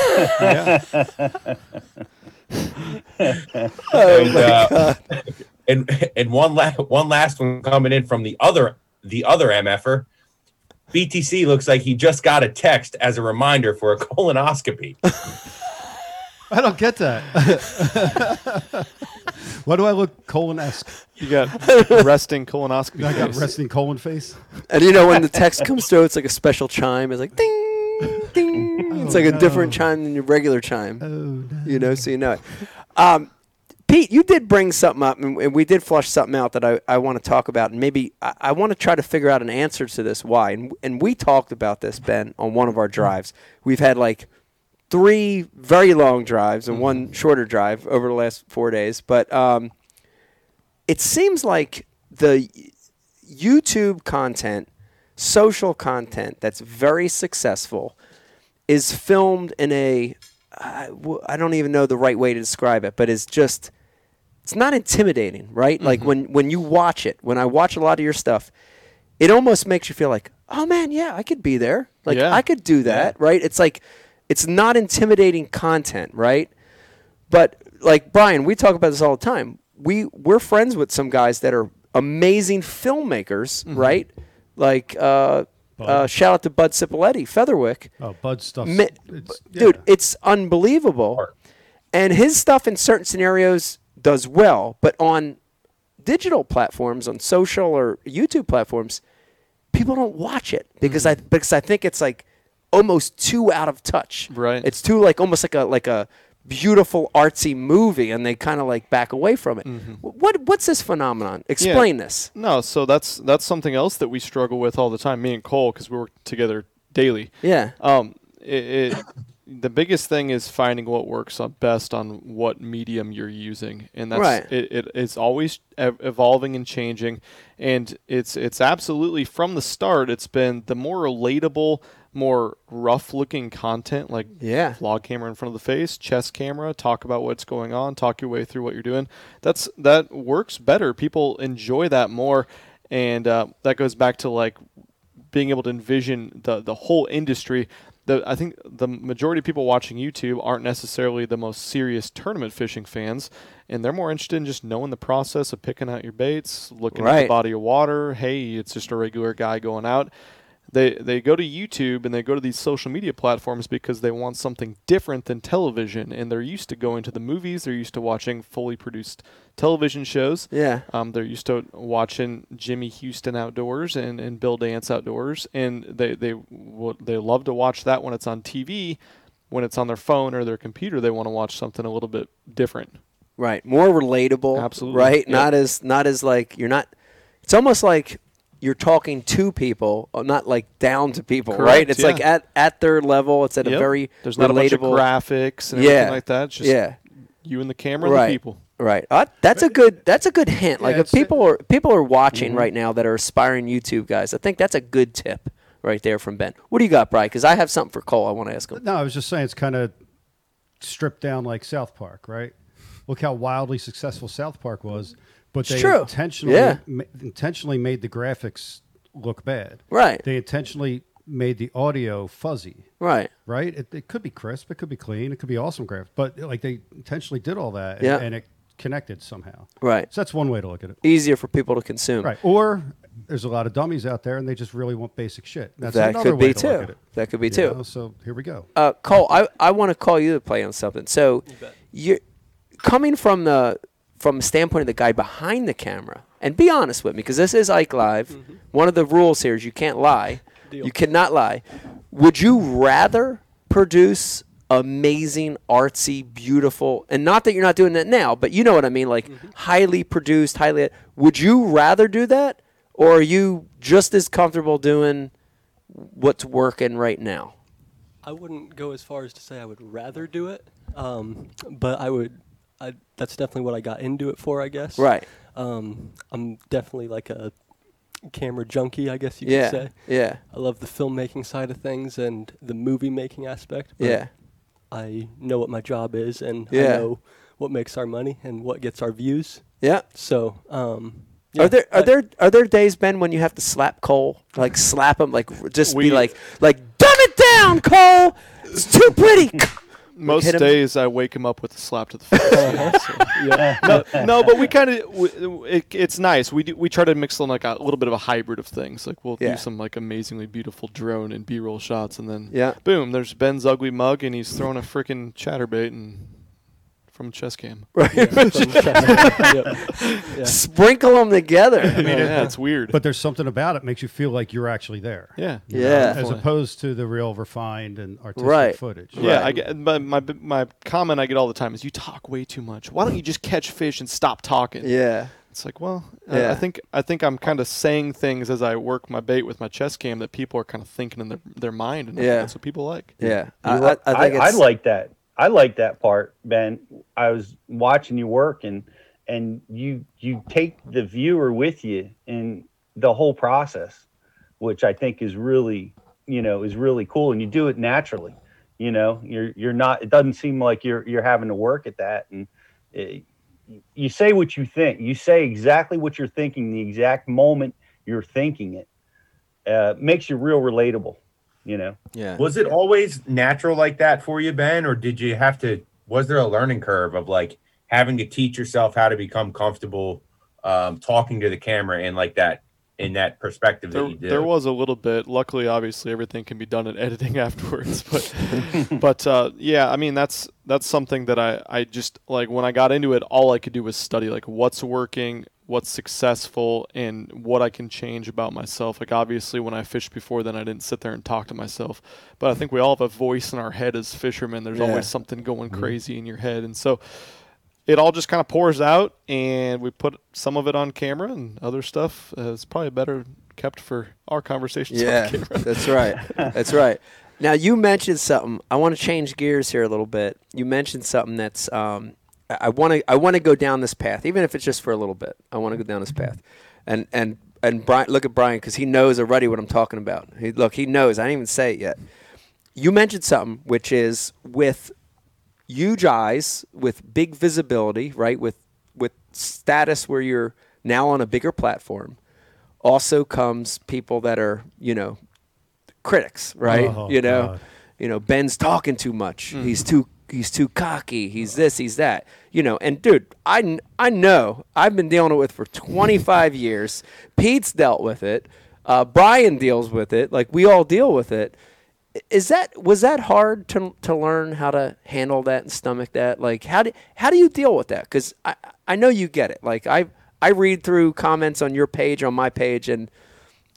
Oh and, uh, and and one last one last one coming in from the other the other MFer. BTC looks like he just got a text as a reminder for a colonoscopy. I don't get that. Why do I look colon esque? You got resting colonoscopy. I got face. resting colon face. And you know when the text comes through, it's like a special chime. It's like ding, ding. It's like a different chime than your regular chime. Oh, no. You know, so you know it. Um, Pete, you did bring something up, and we did flush something out that I, I want to talk about, and maybe I, I want to try to figure out an answer to this why. And, and we talked about this, Ben, on one of our drives. We've had like three very long drives and one shorter drive over the last four days, but um, it seems like the YouTube content, social content that's very successful, is filmed in a I w- I don't even know the right way to describe it, but it's just it's not intimidating, right? Like when when you watch it, when I watch a lot of your stuff, it almost makes you feel like, oh man, yeah, I could be there. Like Yeah. I could do that, right? It's like it's not intimidating content, right? But like Brian, we talk about this all the time. We we're friends with some guys that are amazing filmmakers, right? Like uh, uh, shout out to Bud Cipoletti, Featherwick. Oh, Bud stuff. Mi- It's, dude, it's unbelievable. And his stuff in certain scenarios does well, but on digital platforms, on social or YouTube platforms, people don't watch it because I because I think it's like almost too out of touch. Right. It's too like almost like a like a beautiful artsy movie, and they kind of like back away from it. Wh- What what's this phenomenon? Explain this. No, so that's that's something else that we struggle with all the time. Me and Cole, because we work together daily. Yeah. Um, it, it the biggest thing is finding what works best on what medium you're using, and that's Right. it, it. It's always evolving and changing, and it's it's absolutely from the start. It's been the more relatable, more rough-looking content, like Yeah. vlog camera in front of the face, chest camera, talk about what's going on, talk your way through what you're doing. That's that works better. People enjoy that more, and uh, that goes back to like being able to envision the the whole industry. The, I think the majority of people watching YouTube aren't necessarily the most serious tournament fishing fans, and they're more interested in just knowing the process of picking out your baits, looking at the body of water. Hey, it's just a regular guy going out. They they go to YouTube and they go to these social media platforms because they want something different than television, and they're used to going to the movies. They're used to watching fully produced television shows. Yeah. Um, they're used to watching Jimmy Houston outdoors and, and Bill Dance outdoors, and they they they love to watch that when it's on TV. When it's on their phone or their computer, they want to watch something a little bit different. Right. More relatable. Absolutely. Right. Yep. Not as not as like you're not. It's almost like you're talking to people, uh, not like down to people. right. Correct, It's like at at their level. It's at a very There's not a bunch of relatable. graphics and Yeah. everything like that. It's just yeah. you and the camera, and Right. the people. Right. Uh, that's a good. That's a good hint. Like if it's- people are people are watching Mm-hmm. right now that are aspiring YouTube guys. I think that's a good tip right there from Ben. What do you got, Brian? Because I have something for Cole. I want to ask him. No, I was just saying it's kind of stripped down like South Park, right? Look how wildly successful South Park was, but It's they true. intentionally Yeah. ma- intentionally made the graphics look bad. Right. They intentionally made the audio fuzzy. Right. Right? It, it could be crisp, it could be clean, it could be awesome graphics, but like they intentionally did all that, and, Yeah. and it connected somehow. Right. So that's one way to look at it. Easier for people to consume. Right. Or there's a lot of dummies out there, and they just really want basic shit. That's That another could way be to look too. at it. That could be You too. know, So here we go. Uh, Cole, I, I want to call you to play on something. So you're coming from the from the standpoint of the guy behind the camera, and be honest with me because this is Ike Live. Mm-hmm. One of the rules here is you can't lie. Deal. You cannot lie. Would you rather produce amazing, artsy, beautiful, and not that you're not doing that now, but you know what I mean, like Mm-hmm. highly produced, highly. Would you rather do that, or are you just as comfortable doing what's working right now? I wouldn't go as far as to say I would rather do it, um, but I would. I, that's definitely what I got into it for, I guess. Right. Um, I'm definitely like a camera junkie, I guess you Yeah, could say. yeah. I love the filmmaking side of things and the movie making aspect. but Yeah. I know what my job is, and I know what makes our money and what gets our views. Yeah. So, um, yeah, are there are I- there are there days, Ben, when you have to slap Cole, like slap him, like just We- be like like dumb it down, Cole. It's too pretty. Most hit him. days I wake him up with a slap to the face. Oh, yeah, so- yeah. no, no, but we kind of it, it's nice. We do, we try to mix in like a little bit of a hybrid of things. Like we'll Yeah. do some like amazingly beautiful drone and B-roll shots, and then Yeah. boom, there's Ben's ugly mug, and he's throwing a freaking chatterbait and from a chest cam. Right. From Chester. Yep. Yeah. Sprinkle them together. I mean, yeah, it's weird. But there's something about it makes you feel like you're actually there. yeah, you know, Yeah. As opposed to the real refined and artistic Right. footage. Yeah, Right. I get, but my my comment I get all the time is you talk way too much. Why don't you just catch fish and stop talking? yeah. It's like, well, I- Yeah. I think I think I'm kind of saying things as I work my bait with my chess cam that people are kind of thinking in their their mind, and Yeah. that's what people like. Yeah. I, I, I think I, it's like that. I like that part, Ben. I was watching you work, and and you you take the viewer with you in the whole process, which I think is really you know is really cool, and you do it naturally. You know, you're you're not. It doesn't seem like you're you're having to work at that, and it, you say what you think. You say exactly what you're thinking the exact moment you're thinking it. Uh, makes you real relatable. You know. yeah. Was it always natural like that for you, Ben, or did you have to? Was there a learning curve of like having to teach yourself how to become comfortable um, talking to the camera and like that in that perspective that There, you did? there was a little bit. Luckily, obviously, everything can be done in editing afterwards. But, but uh, yeah, I mean, that's that's something that I I just like when I got into it, all I could do was study like what's working, what's successful, and what I can change about myself. Like obviously, when I fished before, then I didn't sit there and talk to myself. But I think we all have a voice in our head as fishermen. There's Yeah. always something going crazy in your head, and so it all just kind of pours out and we put some of it on camera and other stuff uh, is probably better kept for our conversations Yeah, that's right. That's right. Now you mentioned something. I want to change gears here a little bit. You mentioned something that's. Um, I want to. I want to go down this path, even if it's just for a little bit. I want to go down this path, and and and Brian. Look at Brian because he knows already what I'm talking about. He look. He knows. I didn't even say it yet. You mentioned something, which is with huge eyes, with big visibility, right? With with status where you're now on a bigger platform also comes people that are you know critics right Oh, you know God. you know ben's talking too much mm-hmm. he's too he's too cocky he's this he's that you know and dude i i know i've been dealing with it for 25 years pete's dealt with it uh, brian deals with it like we all deal with it is that was that hard to to learn how to handle that and stomach that? Like how do how do you deal with that? Because I I know you get it. Like I I read through comments on your page on my page and.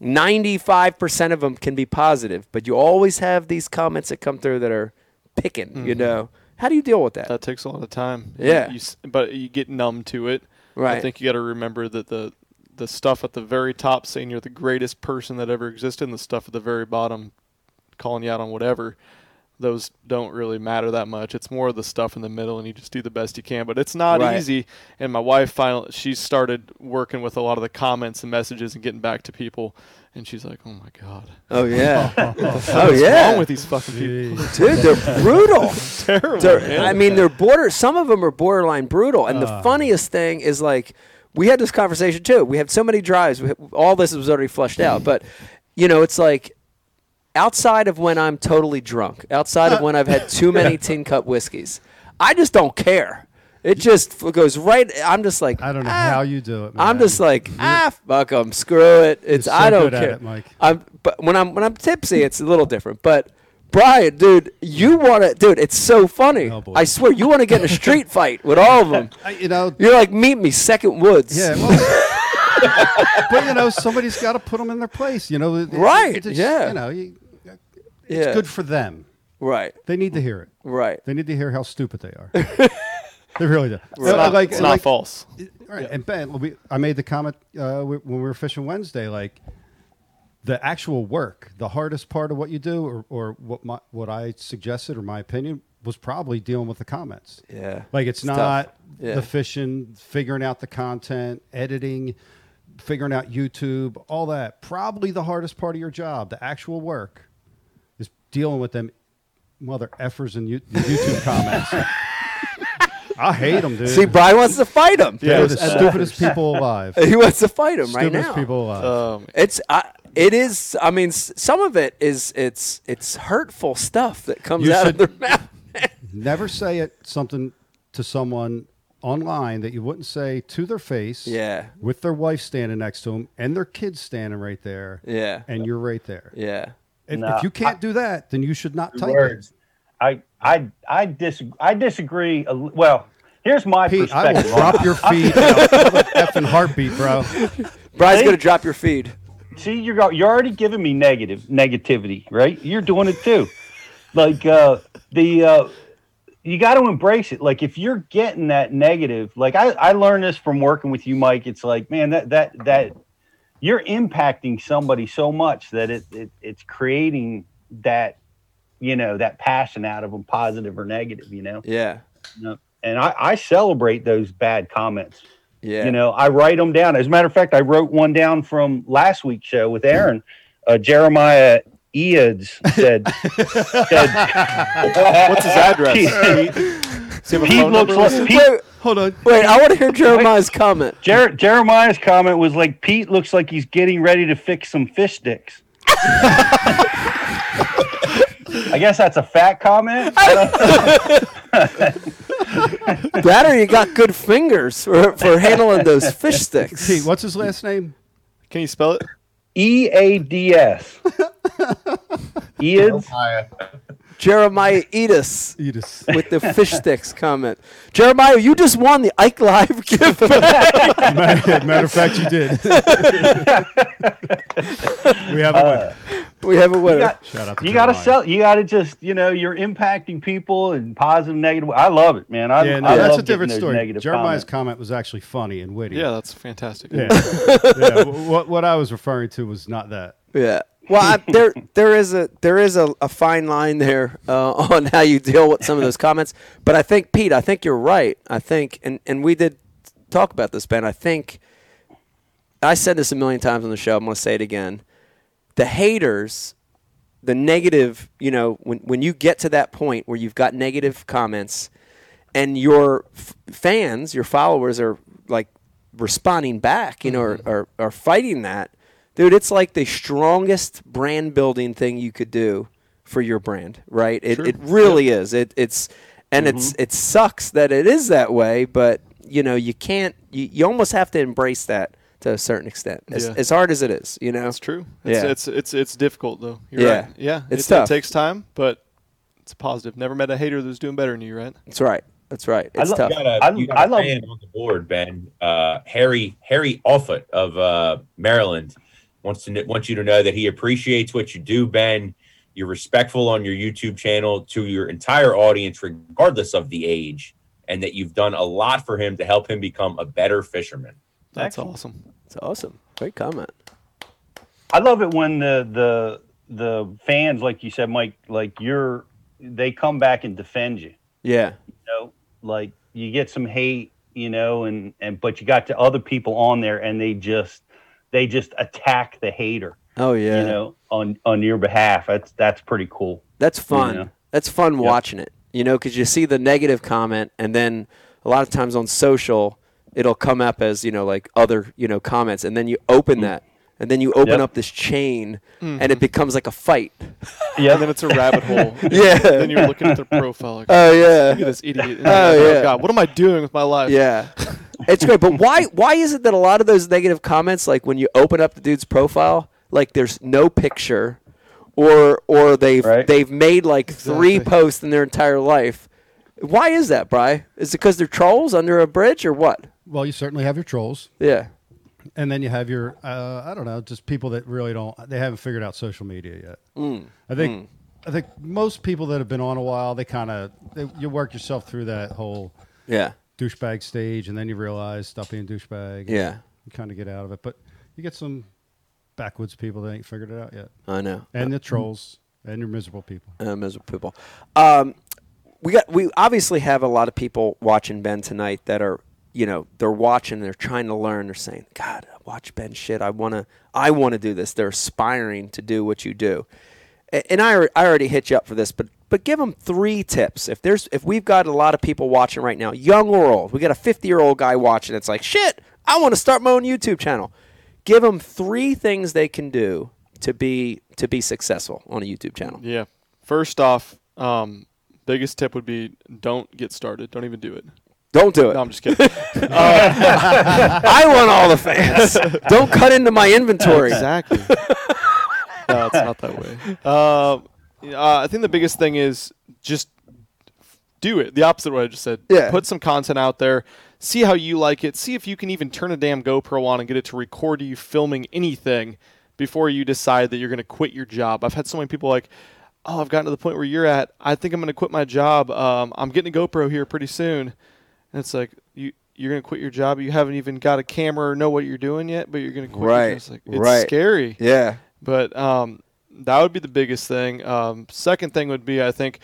95% of them can be positive, but you always have these comments that come through that are picking, you know. How do you deal with that? That takes a lot of time. Yeah. you s- but you get numb to it. Right. I think you got to remember that the the stuff at the very top saying you're the greatest person that ever existed, and the stuff at the very bottom calling you out on whatever. Those don't really matter that much. It's more of the stuff in the middle, and you just do the best you can. But it's not Right. easy. And my wife finally, she started working with a lot of the comments and messages and getting back to people. And she's like, "Oh my god, oh yeah. oh yeah. what's wrong with these fucking people?" Dude, they're brutal. Terrible. They're- I mean, they're border. Some of them are borderline brutal. And the ah. funniest thing is like, we had this conversation too. We had so many drives. We, all this was already flushed out. But you know, it's like outside of when I'm totally drunk, outside of when I've had too many tin cup whiskeys, I just don't care. It just f- goes right. I'm just like I don't know "Ah." how you do it. Man. I'm just like ah fuck them, screw it. It's so I don't good at care. it, Mike. I'm but when I'm when I'm tipsy, it's a little different. But Brian, dude, you want to, dude? It's so funny. Oh, boy. I swear, you want to get in a street fight with all of them. I, you know. You're like, meet me, Second Woods. Yeah. Well, you know, somebody's got to put them in their place. You know, It- it- Right, it's- yeah. You know, you, it's Yeah. good for them. Right. They need to hear it. Right. They need to hear how stupid they are. They really do. It's not, it's not false. Right. And Ben, we, I made the comment uh, when we were fishing Wednesday, like the actual work, the hardest part of what you do, or, or what my, what I suggested, or my opinion, was probably dealing with the comments. Yeah. Like it's, It's not. Yeah. the fishing, figuring out the content, editing, figuring out YouTube, all that. Probably the hardest part of your job, the actual work, is dealing with them mother effers and you, the YouTube comments. I hate them, dude. See, Brian wants to fight him. They're the stupidest people alive. He wants to fight him right now. Stupidest people alive. Um, It's I, it is. I mean, s- some of it is it's it's hurtful stuff that comes You out should- of their mouth. Never say it something to someone online that you wouldn't say to their face. Yeah. With their wife standing next to them and their kids standing right there. Yeah. And you're right there. Yeah. If, Nah, if you can't do that, then you should not Two type words. I I I disagree. I disagree. Well, here's my it. Pete, I will perspective. drop your feed out effing heartbeat, bro. Brian's gonna drop your feed. See, you're you're already giving me negative negativity, right? You're doing it too. Like uh, the uh, you got to embrace it. Like if you're getting that negative, like I I learned this from working with you, Mike. It's like man, that that that you're impacting somebody so much that it, it it's creating that you know that passion out of them, positive or negative. You know. Yeah. You know? And I, I celebrate those bad comments. Yeah. You know, I write them down. As a matter of fact, I wrote one down from last week's show with Aaron. Uh, Jeremiah Eads said, said what's his address? Pete, he Pete looks like listed? Pete, Wait, Hold on. wait. I want to hear Jeremiah's comment. Jer- Jeremiah's comment was like, Pete looks like he's getting ready to fix some fish sticks. I guess that's a fat comment. That or you got good fingers for, for handling those fish sticks. Pete, what's his last name? Can you spell it? E A D S. Eads. Jeremiah Edis Edis. with the fish sticks comment. Jeremiah, you just won the Ike Live gift bag. matter, matter of fact, you did. we have a winner. Uh, we have a winner. You got- Shout out to you gotta sell. You gotta just, you know, you're impacting people and positive, negative. I love it, man. I, Yeah, no, I that's love a different story. Negative Jeremiah's comments. comment was actually funny and witty. Yeah, that's fantastic. Yeah. yeah. What, what I was referring to was not that. Yeah. Well, I, there there is a there is a, a fine line there uh, on how you deal with some of those comments. But I think Pete, I think you're right. I think, and and we did talk about this, Ben. I think I said this a million times on the show. I'm going to say it again. The haters, the negative. You know, when when you get to that point where you've got negative comments, and your f- fans, your followers are like responding back, you know, Mm-hmm. are, are fighting that, dude, it's like the strongest brand building thing you could do for your brand, right? It, it really is. It, it's, and it's, Mm-hmm. it sucks that it is that way, but you know, you can't, you, you almost have to embrace that to a certain extent, as, Yeah. as hard as it is, you know? That's true. It's, Yeah. it's it's it's difficult though. You're Yeah. right. Yeah. It's it, tough. It takes time, but it's positive. Never met a hater that's doing better than you, right? That's right. That's right. I It's lo- tough. You got a, I- you got I a love- fan on the board, Ben. Uh, Harry Harry Alfoot of uh, Maryland wants to kn- wants you to know that he appreciates what you do, Ben. You're respectful on your YouTube channel to your entire audience, regardless of the age, and that you've done a lot for him to help him become a better fisherman. That's Excellent. awesome. That's awesome. Great comment. I love it when the the the fans, like you said, Mike, like you're, they come back and defend you. Yeah. You know, like you get some hate, you know, and and but you got the other people on there, and they just they just attack the hater, Oh yeah. you know, on on your behalf. That's that's pretty cool. That's fun. know? That's fun watching it. You know, because you see the negative comment, and then a lot of times on social, it'll come up as you know like other you know comments, and then you open mm. that, and then you open Yep. up this chain, and it mm-hmm. becomes like a fight. Yeah, And then it's a rabbit hole. Yeah. then you're looking at their profile. Like, Oh yeah. Look at this idiot. And Oh, you're yeah. God, what am I doing with my life? Yeah. It's great, but why why is it that a lot of those negative comments, like when you open up the dude's profile, like there's no picture, or or they've Right. they've made like three posts in their entire life. Why is that, Bry? Is it because they're trolls under a bridge or what? Well, you certainly have your trolls. Yeah. and then you have your uh, I don't know, just people that really don't they haven't figured out social media yet. Mm. I think I think most people that have been on a while, they kind of you work yourself through that whole Yeah. Douchebag stage, and then you realize stop being douchebag. Yeah. you kind of get out of it. But you get some backwoods people that ain't figured it out yet, I know. and the trolls and your miserable people. uh, miserable people. Um, we got we obviously have a lot of people watching Ben tonight that are you know they're watching, they're trying to learn, they're saying, God, watch Ben shit. I wanna I want to do this. They're aspiring to do what you do, and I I already hit you up for this, but. But give them three tips. If there's if we've got a lot of people watching right now, young or old, we got a 50 year old guy watching. It's like shit. I want to start my own YouTube channel. Give them three things they can do to be to be successful on a YouTube channel. Yeah. First off, um, biggest tip would be don't get started. Don't even do it. Don't do it. No, I'm just kidding. I want all the fans. Don't cut into my inventory. Exactly. No, it's not that way. Um, uh, I think the biggest thing is just do it. The opposite of what I just said. Yeah. Put some content out there. See how you like it. See if you can even turn a damn GoPro on and get it to record you filming anything before you decide that you're going to quit your job. I've had so many people like, oh, I've gotten to the point where you're at. I think I'm going to quit my job. Um, I'm getting a GoPro here pretty soon. And it's like, you, you're going to quit your job. You haven't even got a camera or know what you're doing yet, but you're going to quit. Right. It's, like, it's right. scary. Yeah. But um, that would be the biggest thing. Um, second thing would be, I think,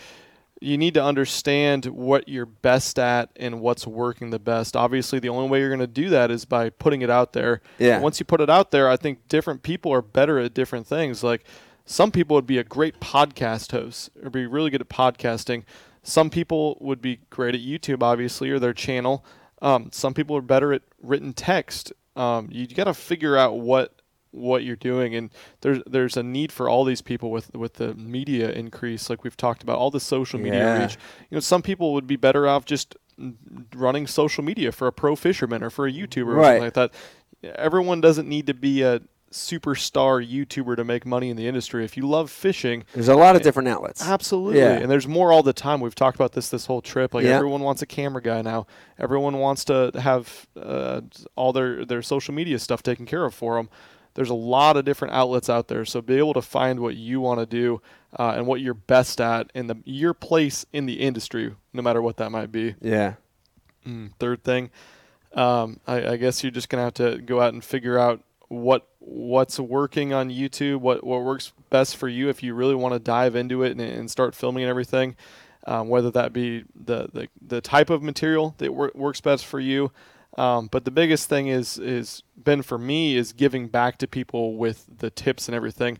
you need to understand what you're best at and what's working the best. Obviously, the only way you're going to do that is by putting it out there. Yeah. Once you put it out there, I think different people are better at different things. Like some people would be a great podcast host or be really good at podcasting. Some people would be great at YouTube, obviously, or their channel. Um, some people are better at written text. Um, you got to figure out what what you're doing and there's there's a need for all these people with with the media increase like we've talked about all the social media Yeah. reach you know some people would be better off just running social media for a pro fisherman or for a YouTuber or Right. something like that everyone doesn't need to be a superstar YouTuber to make money in the industry if you love fishing There's a lot of different outlets. Absolutely. Yeah. And there's more all the time. We've talked about this this whole trip. Like Yeah. everyone wants a camera guy now. Everyone wants to have uh, all their their social media stuff taken care of for them. There's a lot of different outlets out there. So be able to find what you want to do uh, and what you're best at and the your place in the industry, no matter what that might be. Yeah. Mm, third thing, um, I, I guess you're just gonna have to go out and figure out what what's working on YouTube, what what works best for you if you really want to dive into it and, and start filming and everything. Um, whether that be the, the the type of material that wor- works best for you. Um, but the biggest thing is is been for me is giving back to people with the tips and everything.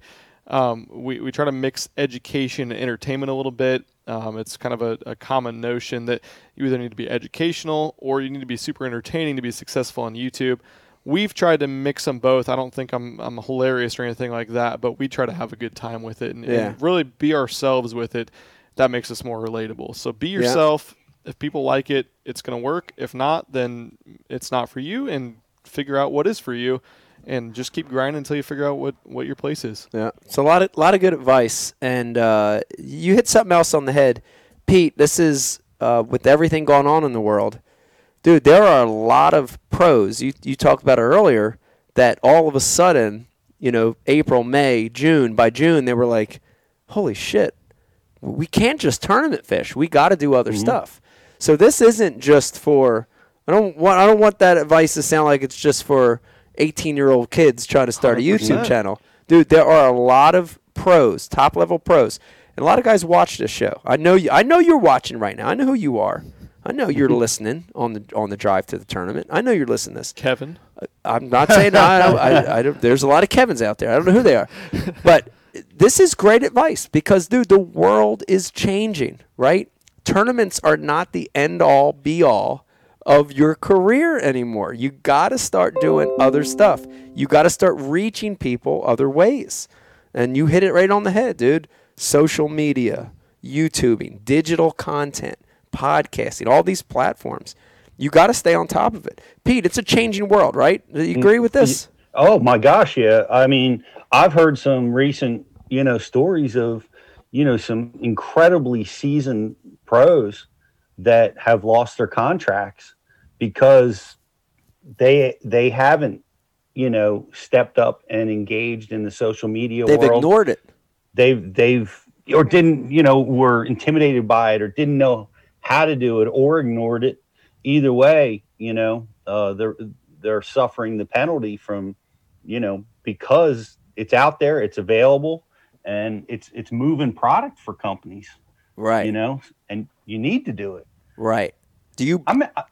Um, we, we try to mix education and entertainment a little bit. Um, it's kind of a, a common notion that you either need to be educational or you need to be super entertaining to be successful on YouTube. We've tried to mix them both. I don't think I'm, I'm hilarious or anything like that, but we try to have a good time with it and, and really be ourselves with it. That makes us more relatable. So be Yeah. Yourself. If people like it, it's going to work. If not, then it's not for you and figure out what is for you and just keep grinding until you figure out what, what your place is. Yeah, it's a lot of lot of good advice, and uh, you hit something else on the head, Pete. This is uh, with everything going on in the world, dude. There are a lot of pros. You you talked about it earlier that all of a sudden, you know, April, May, June. By June, they were like, "Holy shit, we can't just tournament fish. We got to do other stuff." So this isn't just for. I don't want. I don't want that advice to sound like it's just for 18 year old kids trying to start a YouTube channel. Dude, there are a lot of pros, top level pros, and a lot of guys watch this show. I know you. I know you're watching right now. I know who you are. I know you're listening on the on the drive to the tournament. I know you're listening to this. Kevin. I'm not saying I, don't, I, I don't, there's a lot of Kevins out there. I don't know who they are, but this is great advice because, dude, the world is changing. Right? Tournaments are not the end all be all of your career anymore. You got to start doing other stuff. You got to start reaching people other ways, and you hit it right on the head, dude. Social media, YouTubing, digital content, podcasting, all these platforms. You got to stay on top of it. Pete, it's a changing world, right? Do you mm, agree with this? Oh my gosh, yeah. I mean, I've heard some recent, you know, stories of, you know, some incredibly seasoned pros that have lost their contracts because they they haven't you know, stepped up and engaged in the social media They've world. ignored it. They've they've or didn't, you know, were intimidated by it or didn't know how to do it or ignored it. Either way, you know, uh, they're they're suffering the penalty from, you know, because it's out there, it's available, and it's it's moving product for companies. Right. You know, and you need to do it. Right. Do you? I'm. I,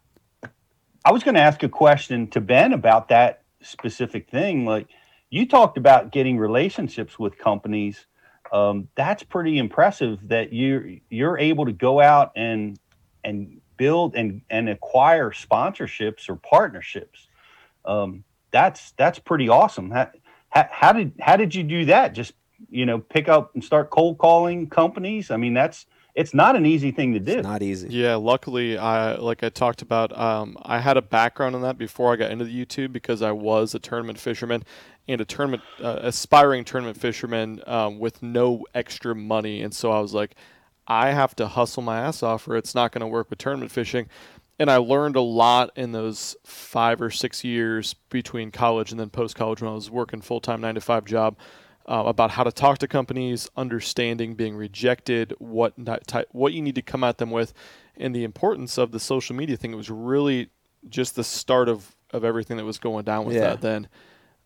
I was going to ask a question to Ben about that specific thing. Like you talked about getting relationships with companies. Um, that's pretty impressive that you you're able to go out and and build and and acquire sponsorships or partnerships. Um, that's that's pretty awesome. How, how, how did how did you do that? Just you know, pick up and start cold calling companies. I mean, that's it's not an easy thing to do. not easy. Yeah, luckily, I like I talked about. Um, I had a background in that before I got into the YouTube because I was a tournament fisherman and a tournament uh, aspiring tournament fisherman um, with no extra money, and so I was like, I have to hustle my ass off, or it's not going to work with tournament fishing. And I learned a lot in those five or six years between college and then post college when I was working full time nine to five job uh, about how to talk to companies, understanding being rejected, what what you need to come at them with, and the importance of the social media thing. It was really just the start of, of everything that was going down with Yeah. that then.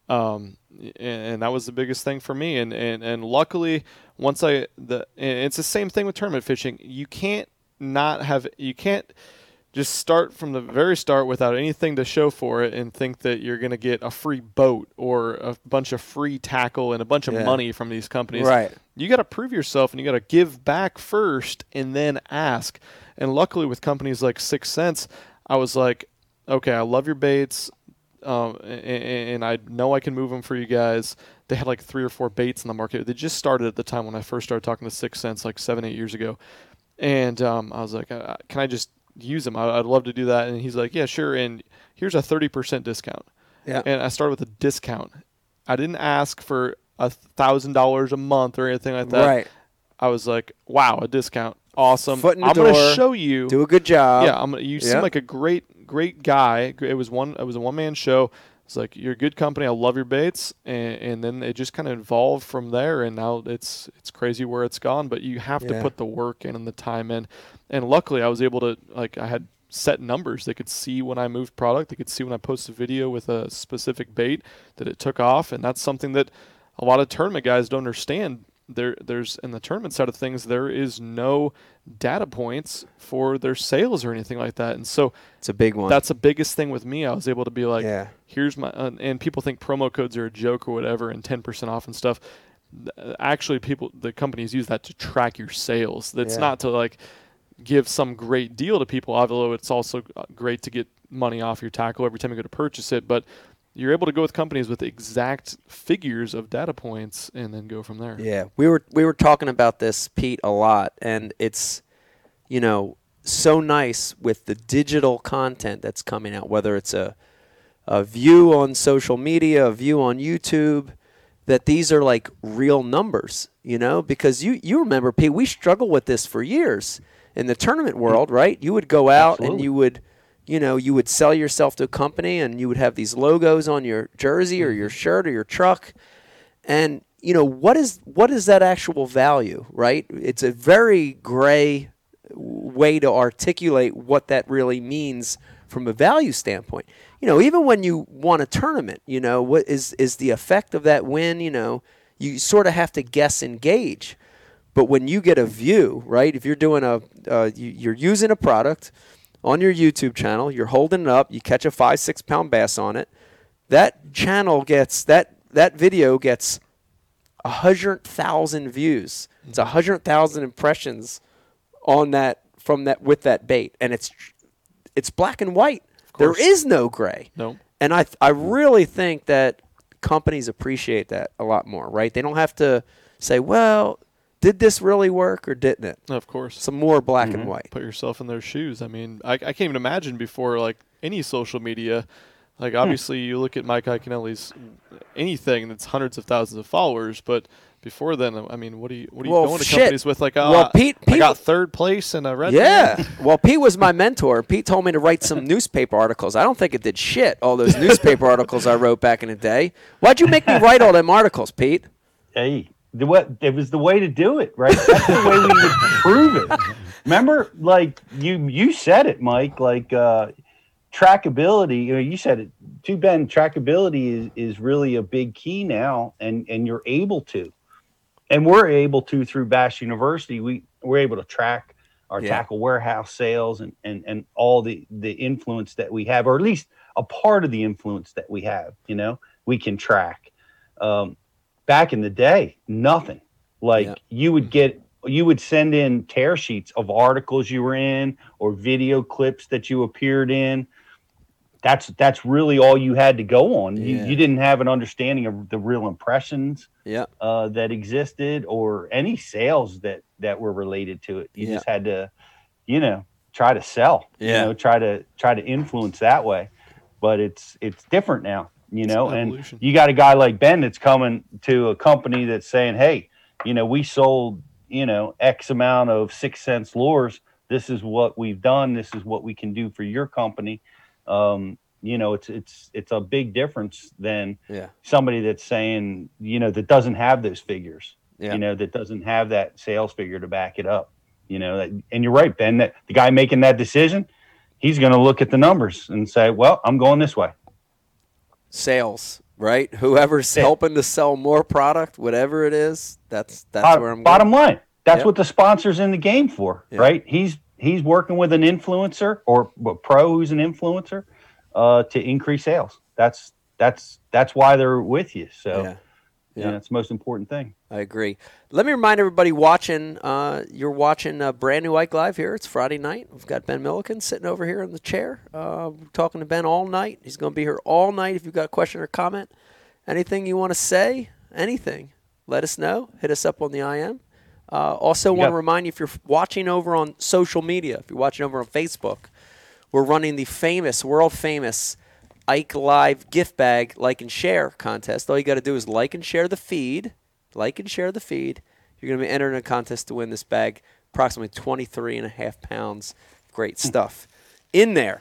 Um, and, and that was the biggest thing for me. And, and, and luckily, once I the it's the same thing with tournament fishing. You can't not have you can't just start from the very start without anything to show for it and think that you're going to get a free boat or a bunch of free tackle and a bunch of Yeah. money from these companies. Right. You got to prove yourself and you got to give back first and then ask. And luckily with companies like 6th Sense, I was like, okay, I love your baits. Um, a- a- and I know I can move them for you guys. They had like three or four baits in the market. They just started at the time when I first started talking to 6th Sense, like seven, eight years ago. And um, I was like, uh, can I just use them? I, I'd love to do that. And he's like, yeah, sure. And here's a 30% discount. Yeah. And I started with a discount. I didn't ask for a thousand dollars a month or anything like that. Right. I was like, wow, a discount. Awesome. Foot in the I'm gonna show you. Do a good job. Yeah, I'm gonna, you seem like a great, great guy. It was one. It was a one man show. It's like you're a good company. I love your baits, and, and then it just kind of evolved from there. And now it's it's crazy where it's gone. But you have Yeah. to put the work in and the time in. And luckily, I was able to like I had set numbers. They could see when I moved product. They could see when I posted a video with a specific bait that it took off. And that's something that a lot of tournament guys don't understand. There, there's in the tournament side of things, there is no data points for their sales or anything like that, and so it's a big one. That's the biggest thing with me. I was able to be like, Yeah. here's my, uh, and people think promo codes are a joke or whatever, and ten percent off and stuff. Actually, people, the companies use that to track your sales. That's Yeah. not to like give some great deal to people, although it's also uh, great to get money off your tackle every time you go to purchase it. But you're able to go with companies with exact figures of data points and then go from there. Yeah, we were we were talking about this, Pete, a lot, and it's you know so nice with the digital content that's coming out, whether it's a a view on social media, a view on YouTube, that these are like real numbers, you know, because you you remember, Pete, we struggled with this for years in the tournament world, right? You would go out and you would you know, you would sell yourself to a company and you would have these logos on your jersey or your shirt or your truck. And you know what is what is that actual value right? It's a very gray way to articulate what that really means from a value standpoint. You know even when you won a tournament you know what is is the effect of that win you know? You sort of have to guess and gauge. But when you get a view right if you're doing a uh, you, you're using a product on your youtube channel you're holding it up you catch a five six pound bass on it that channel gets that that video gets a hundred thousand views. It's a mm-hmm. hundred thousand impressions on that from that with that bait, and it's it's black and white. There is no gray. No. And I I really think that companies appreciate that a lot more. Right? They don't have to say, well, did this really work or didn't it? Of course. Some more black and mm-hmm. white. Put yourself in their shoes. I mean, I, I can't even imagine before like any social media, Like hmm. obviously, you look at Mike Iaconelli's anything that's hundreds of thousands of followers, but before then, I mean, what do you what are you Well, going to shit. companies with? Like, oh, Well, Pete- I Pete- got third place in a red. Yeah. Well, Pete was my mentor. Pete told me to write some newspaper articles. I don't think it did shit, all those newspaper articles I wrote back in the day. Why'd you make me write all them articles, Pete? Hey, the what? It was the way to do it, right? That's the way we would prove it. Remember, like you you said it, Mike. Like uh, trackability. You know, you said it too, Ben. Trackability is is really a big key now, and and you're able to, and we're able to through Bass University. We we're able to track our Yeah. tackle warehouse sales and and and all the the influence that we have, or at least a part of the influence that we have. You know, we can track. Um, back in the day, nothing. Like Yeah. you would get, you would send in tear sheets of articles you were in or video clips that you appeared in. That's that's really all you had to go on. You, Yeah. you didn't have an understanding of the real impressions Yeah. uh, that existed or any sales that that were related to it. You Yeah. just had to, you know, try to sell. Yeah. You know, try to try to influence that way. But it's it's different now. You know, an and you got a guy like Ben that's coming to a company that's saying, "Hey, you know, we sold you know X amount of 6th Sense lures. This is what we've done. This is what we can do for your company." Um, you know, it's it's it's a big difference than Yeah. somebody that's saying, you know, that doesn't have those figures. Yeah. You know, that doesn't have that sales figure to back it up. You know, that, and you're right, Ben. That the guy making that decision, he's going to look at the numbers and say, "Well, I'm going this way." Sales, right? Whoever's Yeah. helping to sell more product, whatever it is, that's that's bottom, where I'm bottom line that's Yep. what the sponsor's in the game for Yeah. right he's he's working with an influencer or a pro who's an influencer uh, to increase sales that's that's that's why they're with you so Yeah. Yeah. Yeah. that's the most important thing I agree. Let me remind everybody watching. Uh, you're watching a brand new Ike Live here. It's Friday night. We've got Ben Milliken sitting over here in the chair. Uh, talking to Ben all night. He's going to be here all night. If you've got a question or comment, anything you want to say, anything, let us know. Hit us up on the IM. Uh, also, want to got- remind you if you're watching over on social media, if you're watching over on Facebook, we're running the famous, world famous Ike Live gift bag like and share contest. All you got to do is like and share the feed. Like and share the feed. You're going to be entering a contest to win this bag, approximately 23 and a half pounds. Great stuff in there.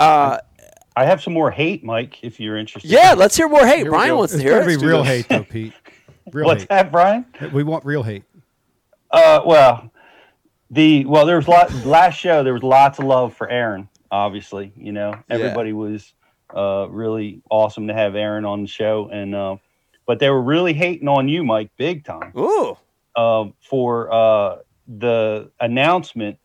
Uh, i have some more hate mike if you're interested yeah, let's hear more hate. Here we Brian go. wants to It's hear got to it. be real hate, though, Pete. Real what's hate. that brian We want real hate. Uh, well, the well, there was lot last show. There was lots of love for Aaron. Obviously, you know, everybody was uh, really awesome to have Aaron on the show, and uh, but they were really hating on you, Mike, big time, Ooh. uh, for uh, the announcement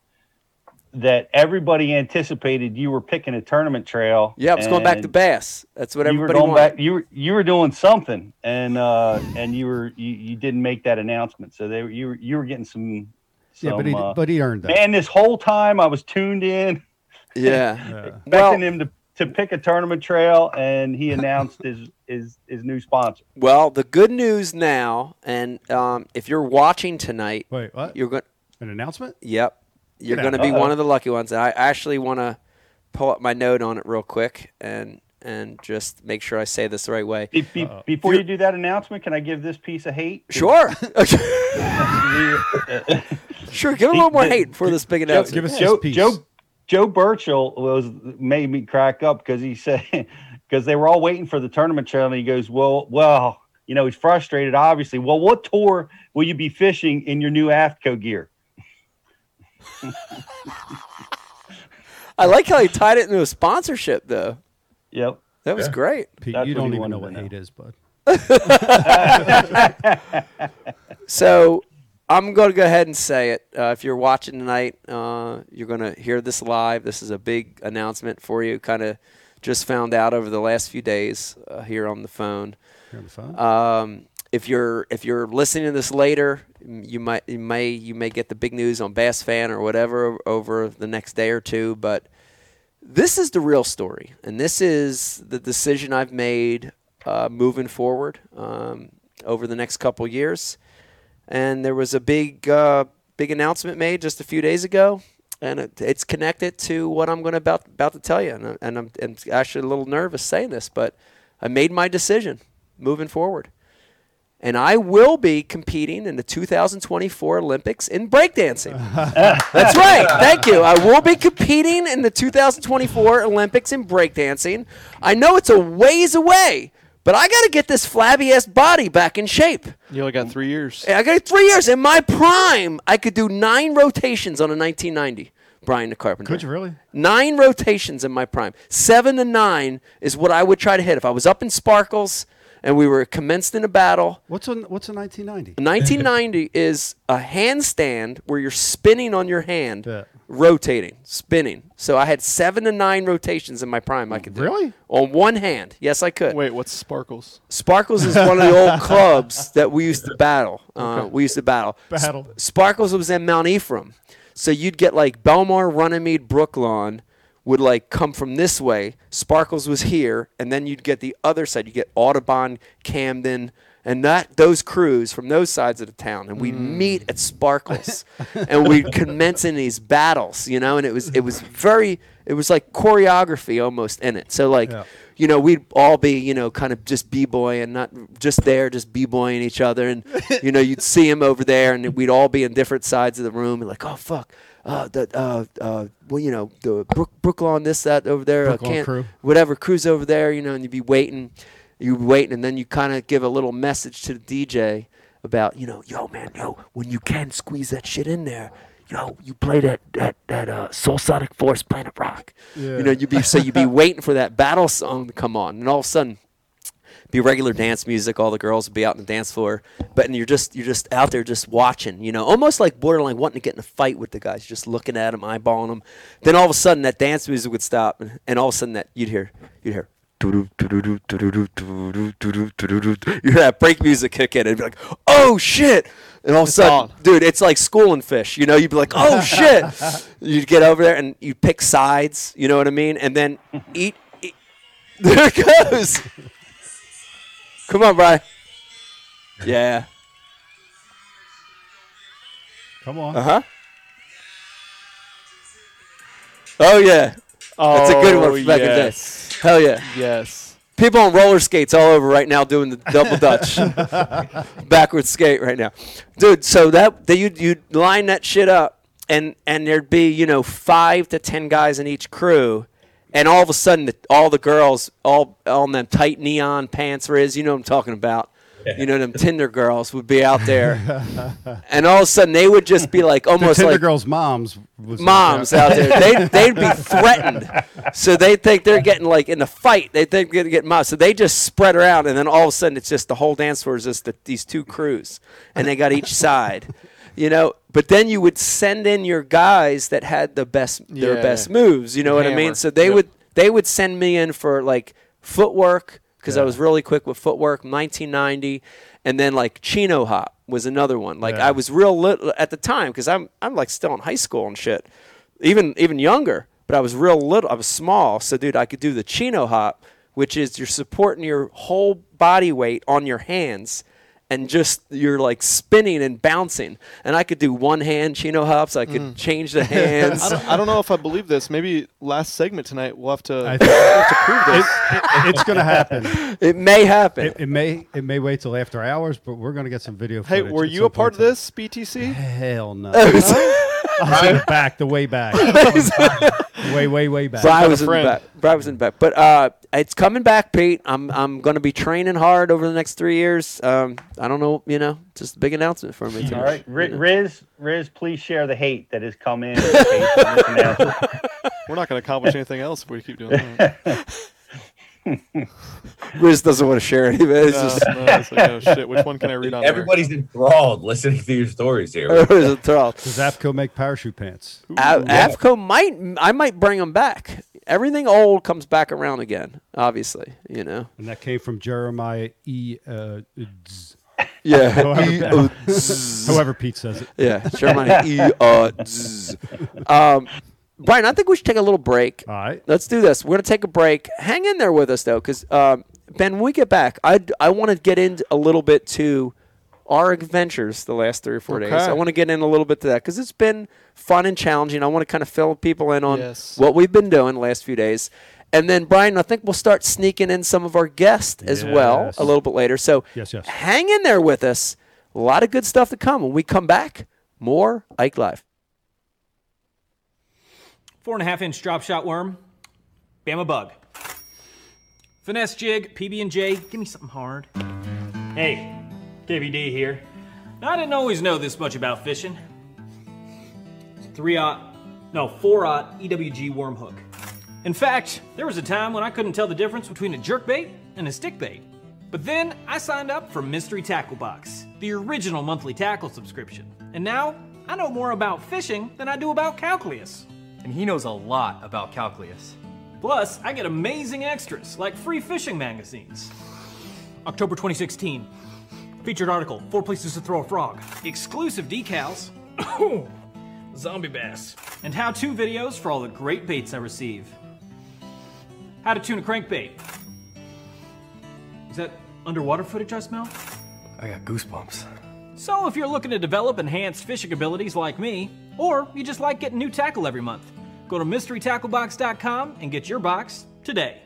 that everybody anticipated you were picking a tournament trail. Yeah, I was going back to bass. That's what you were everybody going wanted. back. You were you were doing something, and uh, and you were you, you didn't make that announcement, so they were you were you were getting some. Yeah, but he uh, but he earned that. Man, this whole time I was tuned in, Yeah. Yeah. expecting Well- him to, to pick a tournament trail, and he announced his, his his new sponsor. Well, the good news now, and um, if you're watching tonight, Wait, what? you're going. An announcement? Yep, you're going to be Uh-oh. one of the lucky ones. I actually want to pull up my note on it real quick and and just make sure I say this the right way. Be, be, before you do that announcement, can I give this piece of hate? Sure. Sure. Give a little more hate for this big Joe, announcement. Give us Joe, his piece. Joe, Joe Burchell was made me crack up because he said because they were all waiting for the tournament trail, and he goes, "Well, well, you know, he's frustrated, obviously. Well, what tour will you be fishing in your new AFTCO gear?" I like how he tied it into a sponsorship, though. Yep. That was great. Pete, That's you don't even know what to hate is, bud. So I'm going to go ahead and say it. Uh, if you're watching tonight, uh, you're going to hear this live. This is a big announcement for you. Kind of just found out over the last few days uh, here on the phone. Here on the phone. Um, if you're if you're listening to this later, you might you may you may get the big news on BassFan or whatever over the next day or two. But this is the real story, and this is the decision I've made uh, moving forward um, over the next couple years. And there was a big uh, big announcement made just a few days ago, and it, it's connected to what I'm going to about about to tell you. And, I- and I'm and actually a little nervous saying this, but I made my decision moving forward, and I will be competing in the 2024 Olympics in breakdancing. That's right. Thank you. I will be competing in the 2024 Olympics in breakdancing. I know it's a ways away, but I got to get this flabby ass body back in shape. You only got three years. I got three years. In my prime, I could do nine rotations on a 1990. Brian the Carpenter. Could you really? Nine rotations in my prime. Seven to nine is what I would try to hit. If I was up in Sparkles and we were commenced in a battle, What's a what's a 1990? 1990 is a handstand where you're spinning on your hand, Yeah. Rotating, spinning. So I had seven to nine rotations in my prime. I could do Really? on one hand. Yes, I could. Wait, what's Sparkles? Sparkles is one of the old clubs that we used to battle. Uh, We used to battle. Battle. Sp- Sparkles was in Mount Ephraim, so you'd get like Bellmawr, Runnemede, Brooklawn would like come from this way. Sparkles was here, and then you'd get the other side. You get Audubon, Camden. And that those crews from those sides of the town, and we'd meet at Sparkles, and we'd commence in these battles, you know. And it was it was very it was like choreography almost in it. So like, Yeah. you know, we'd all be, you know, kind of just b-boy and not just there, just b-boying each other. And, you know, you'd see him over there and we'd all be in different sides of the room and like, oh, fuck. Uh, the, uh, uh, well, you know, the Brook, Brooklawn, this, that over there. uh, can't, crew. Whatever crew's over there, you know, and you'd be waiting. You'd be waiting and then you kind of give a little message to the DJ about, you know, yo, man, yo, when you can squeeze that shit in there, yo, you play that that that uh, Soul Sonic Force Planet Rock. You know, you be so you be waiting for that battle song to come on, and all of a sudden, be regular dance music. All the girls would be out on the dance floor, but and you're just you're just out there just watching. You know, almost like borderline wanting to get in a fight with the guys, just looking at them, eyeballing them. Then all of a sudden, that dance music would stop, and, and all of a sudden, that you'd hear you'd hear. You hear that break music kick in, and be like, "Oh shit!" And all of a sudden, on. dude, it's like schooling fish. You know, you'd be like, "Oh shit!" You'd get over there and you pick sides. You know what I mean? And then eat. eat. There it goes. Come on, Brian. Yeah. Come on. Uh huh. Oh yeah. That's a good one oh, from back in the day. Hell yeah. Yes. People on roller skates all over right now doing the double dutch, backward skate right now, dude. So that that you you line that shit up, and and there'd be you know five to ten guys in each crew, and all of a sudden the, all the girls all on them tight neon pants, Riz, you know what I'm talking about. You know them Tinder girls would be out there, and all of a sudden they would just be like The almost Tinder like girls' moms was moms out there. They'd, they'd be threatened. So they think they're getting like in a fight. They think they're getting mobbed. So they just spread around, and then all of a sudden it's just the whole dance floor is just the, these two crews, and they got each side. You know, but then you would send in your guys that had the best their Yeah. best moves. You know what I mean? So they Yep. would they would send me in for like footwork because I was really quick with footwork. 1990, and then like chino hop was another one. Like Yeah. I was real little at the time because I'm I'm like still in high school and shit, even even younger. But I was real little. I was small, so dude, I could do the chino hop, which is you're supporting your whole body weight on your hands. And just you're like spinning and bouncing, and I could do one hand chino hops. I could mm. change the hands. I don't, I don't know if I believe this. Maybe last segment tonight we'll have to, I we'll have to prove this. It, it's going to happen. It may happen. It, it may it may wait till after hours, but we're going to get some video. hey, footage were you a part of this, BTC? Hell no. I was in the back, the way back, way way way back. Bri was in the back. Bri was in the back. But uh, it's coming back, Pete. I'm I'm going to be training hard over the next three years. Um, I don't know, you know, just a big announcement for me. All tonight. right, Ri- Riz, Riz, please share the hate that has come in. in the this announcement. We're not going to accomplish anything else if we keep doing that. Riz doesn't want to share any of it. It's No, just no, it's like, oh, shit. Which one can I read on Everybody's enthralled listening to your stories here. it was a thrill. Does AFTCO make parachute pants? A- AFTCO might I might bring them back. Everything old comes back around again. Obviously, you know. And that came from Jeremiah E. Uh, Z- Yeah. however, however Pete says it. Yeah, Jeremiah E uh, um, Brian, I think we should take a little break. All right. Let's do this. We're gonna take a break. Hang in there with us though, because um, Ben, when we get back, I I want to get in a little bit to our adventures the last three or four days. I want to get in a little bit to that because it's been fun and challenging. I want to kind of fill people in on Yes. what we've been doing the last few days. And then, Brian, I think we'll start sneaking in some of our guests as well a little bit later. So Yes, yes. hang in there with us. A lot of good stuff to come. When we come back, more Ike Live. Four and a half inch drop shot worm, Bama bug. Finesse jig, PB and J. Give me something hard. Hey, KVD here. Now, I didn't always know this much about fishing. Three aught, no four aught EWG worm hook. In fact, there was a time when I couldn't tell the difference between a jerk bait and a stick bait. But then I signed up for Mystery Tackle Box, the original monthly tackle subscription. And now I know more about fishing than I do about calculus. And he knows a lot about calculus. Plus, I get amazing extras like free fishing magazines. October 2016. Featured article Four Places to Throw a Frog. Exclusive decals. Zombie bass. And how to videos for all the great baits I receive. How to tune a crankbait. Is that underwater footage I smell? I got goosebumps. So, if you're looking to develop enhanced fishing abilities like me, or you just like getting new tackle every month, go to mysterytacklebox.com and get your box today.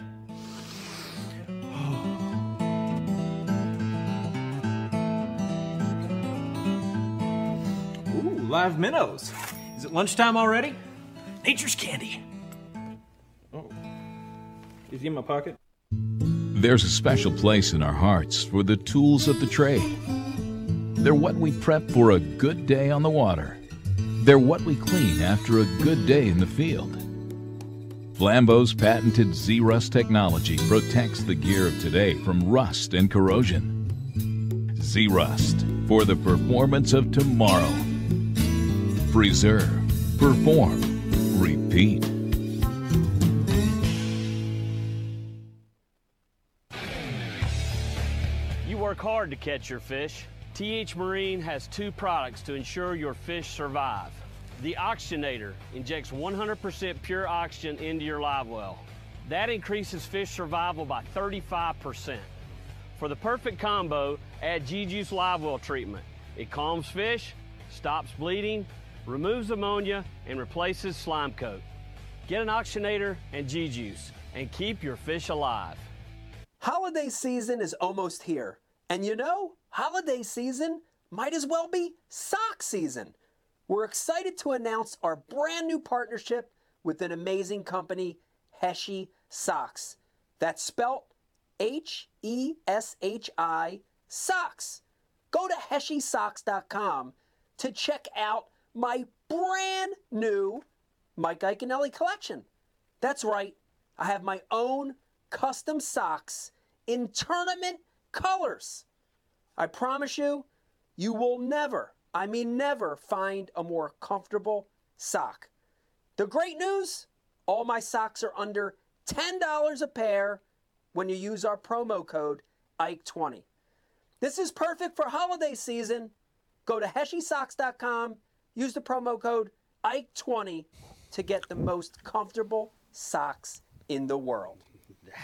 Ooh, live minnows. Is it lunchtime already? Nature's candy. Oh. Is he in my pocket? There's a special place in our hearts for the tools of the trade. They're what we prep for a good day on the water. They're what we clean after a good day in the field. Flambeau's patented Zerust technology protects the gear of today from rust and corrosion. Zerust for the performance of tomorrow. Preserve, perform, repeat. You work hard to catch your fish. TH Marine has two products to ensure your fish survive. The Oxygenator injects 100% pure oxygen into your live well. That increases fish survival by 35%. For the perfect combo, add G-Juice Live Well treatment. It calms fish, stops bleeding, removes ammonia, and replaces slime coat. Get an Oxygenator and G-Juice and keep your fish alive. Holiday season is almost here. And you know, holiday season might as well be sock season. We're excited to announce our brand new partnership with an amazing company, Heshi Socks. That's spelt H E S H I Socks. Go to HeshiSocks.com to check out my brand new Mike Iaconelli collection. That's right, I have my own custom socks in tournament colors. I promise you, you will never, I mean never, find a more comfortable sock. The great news all my socks are under $10 a pair when you use our promo code IKE20. This is perfect for holiday season. Go to HeshiSocks.com, use the promo code IKE20 to get the most comfortable socks in the world.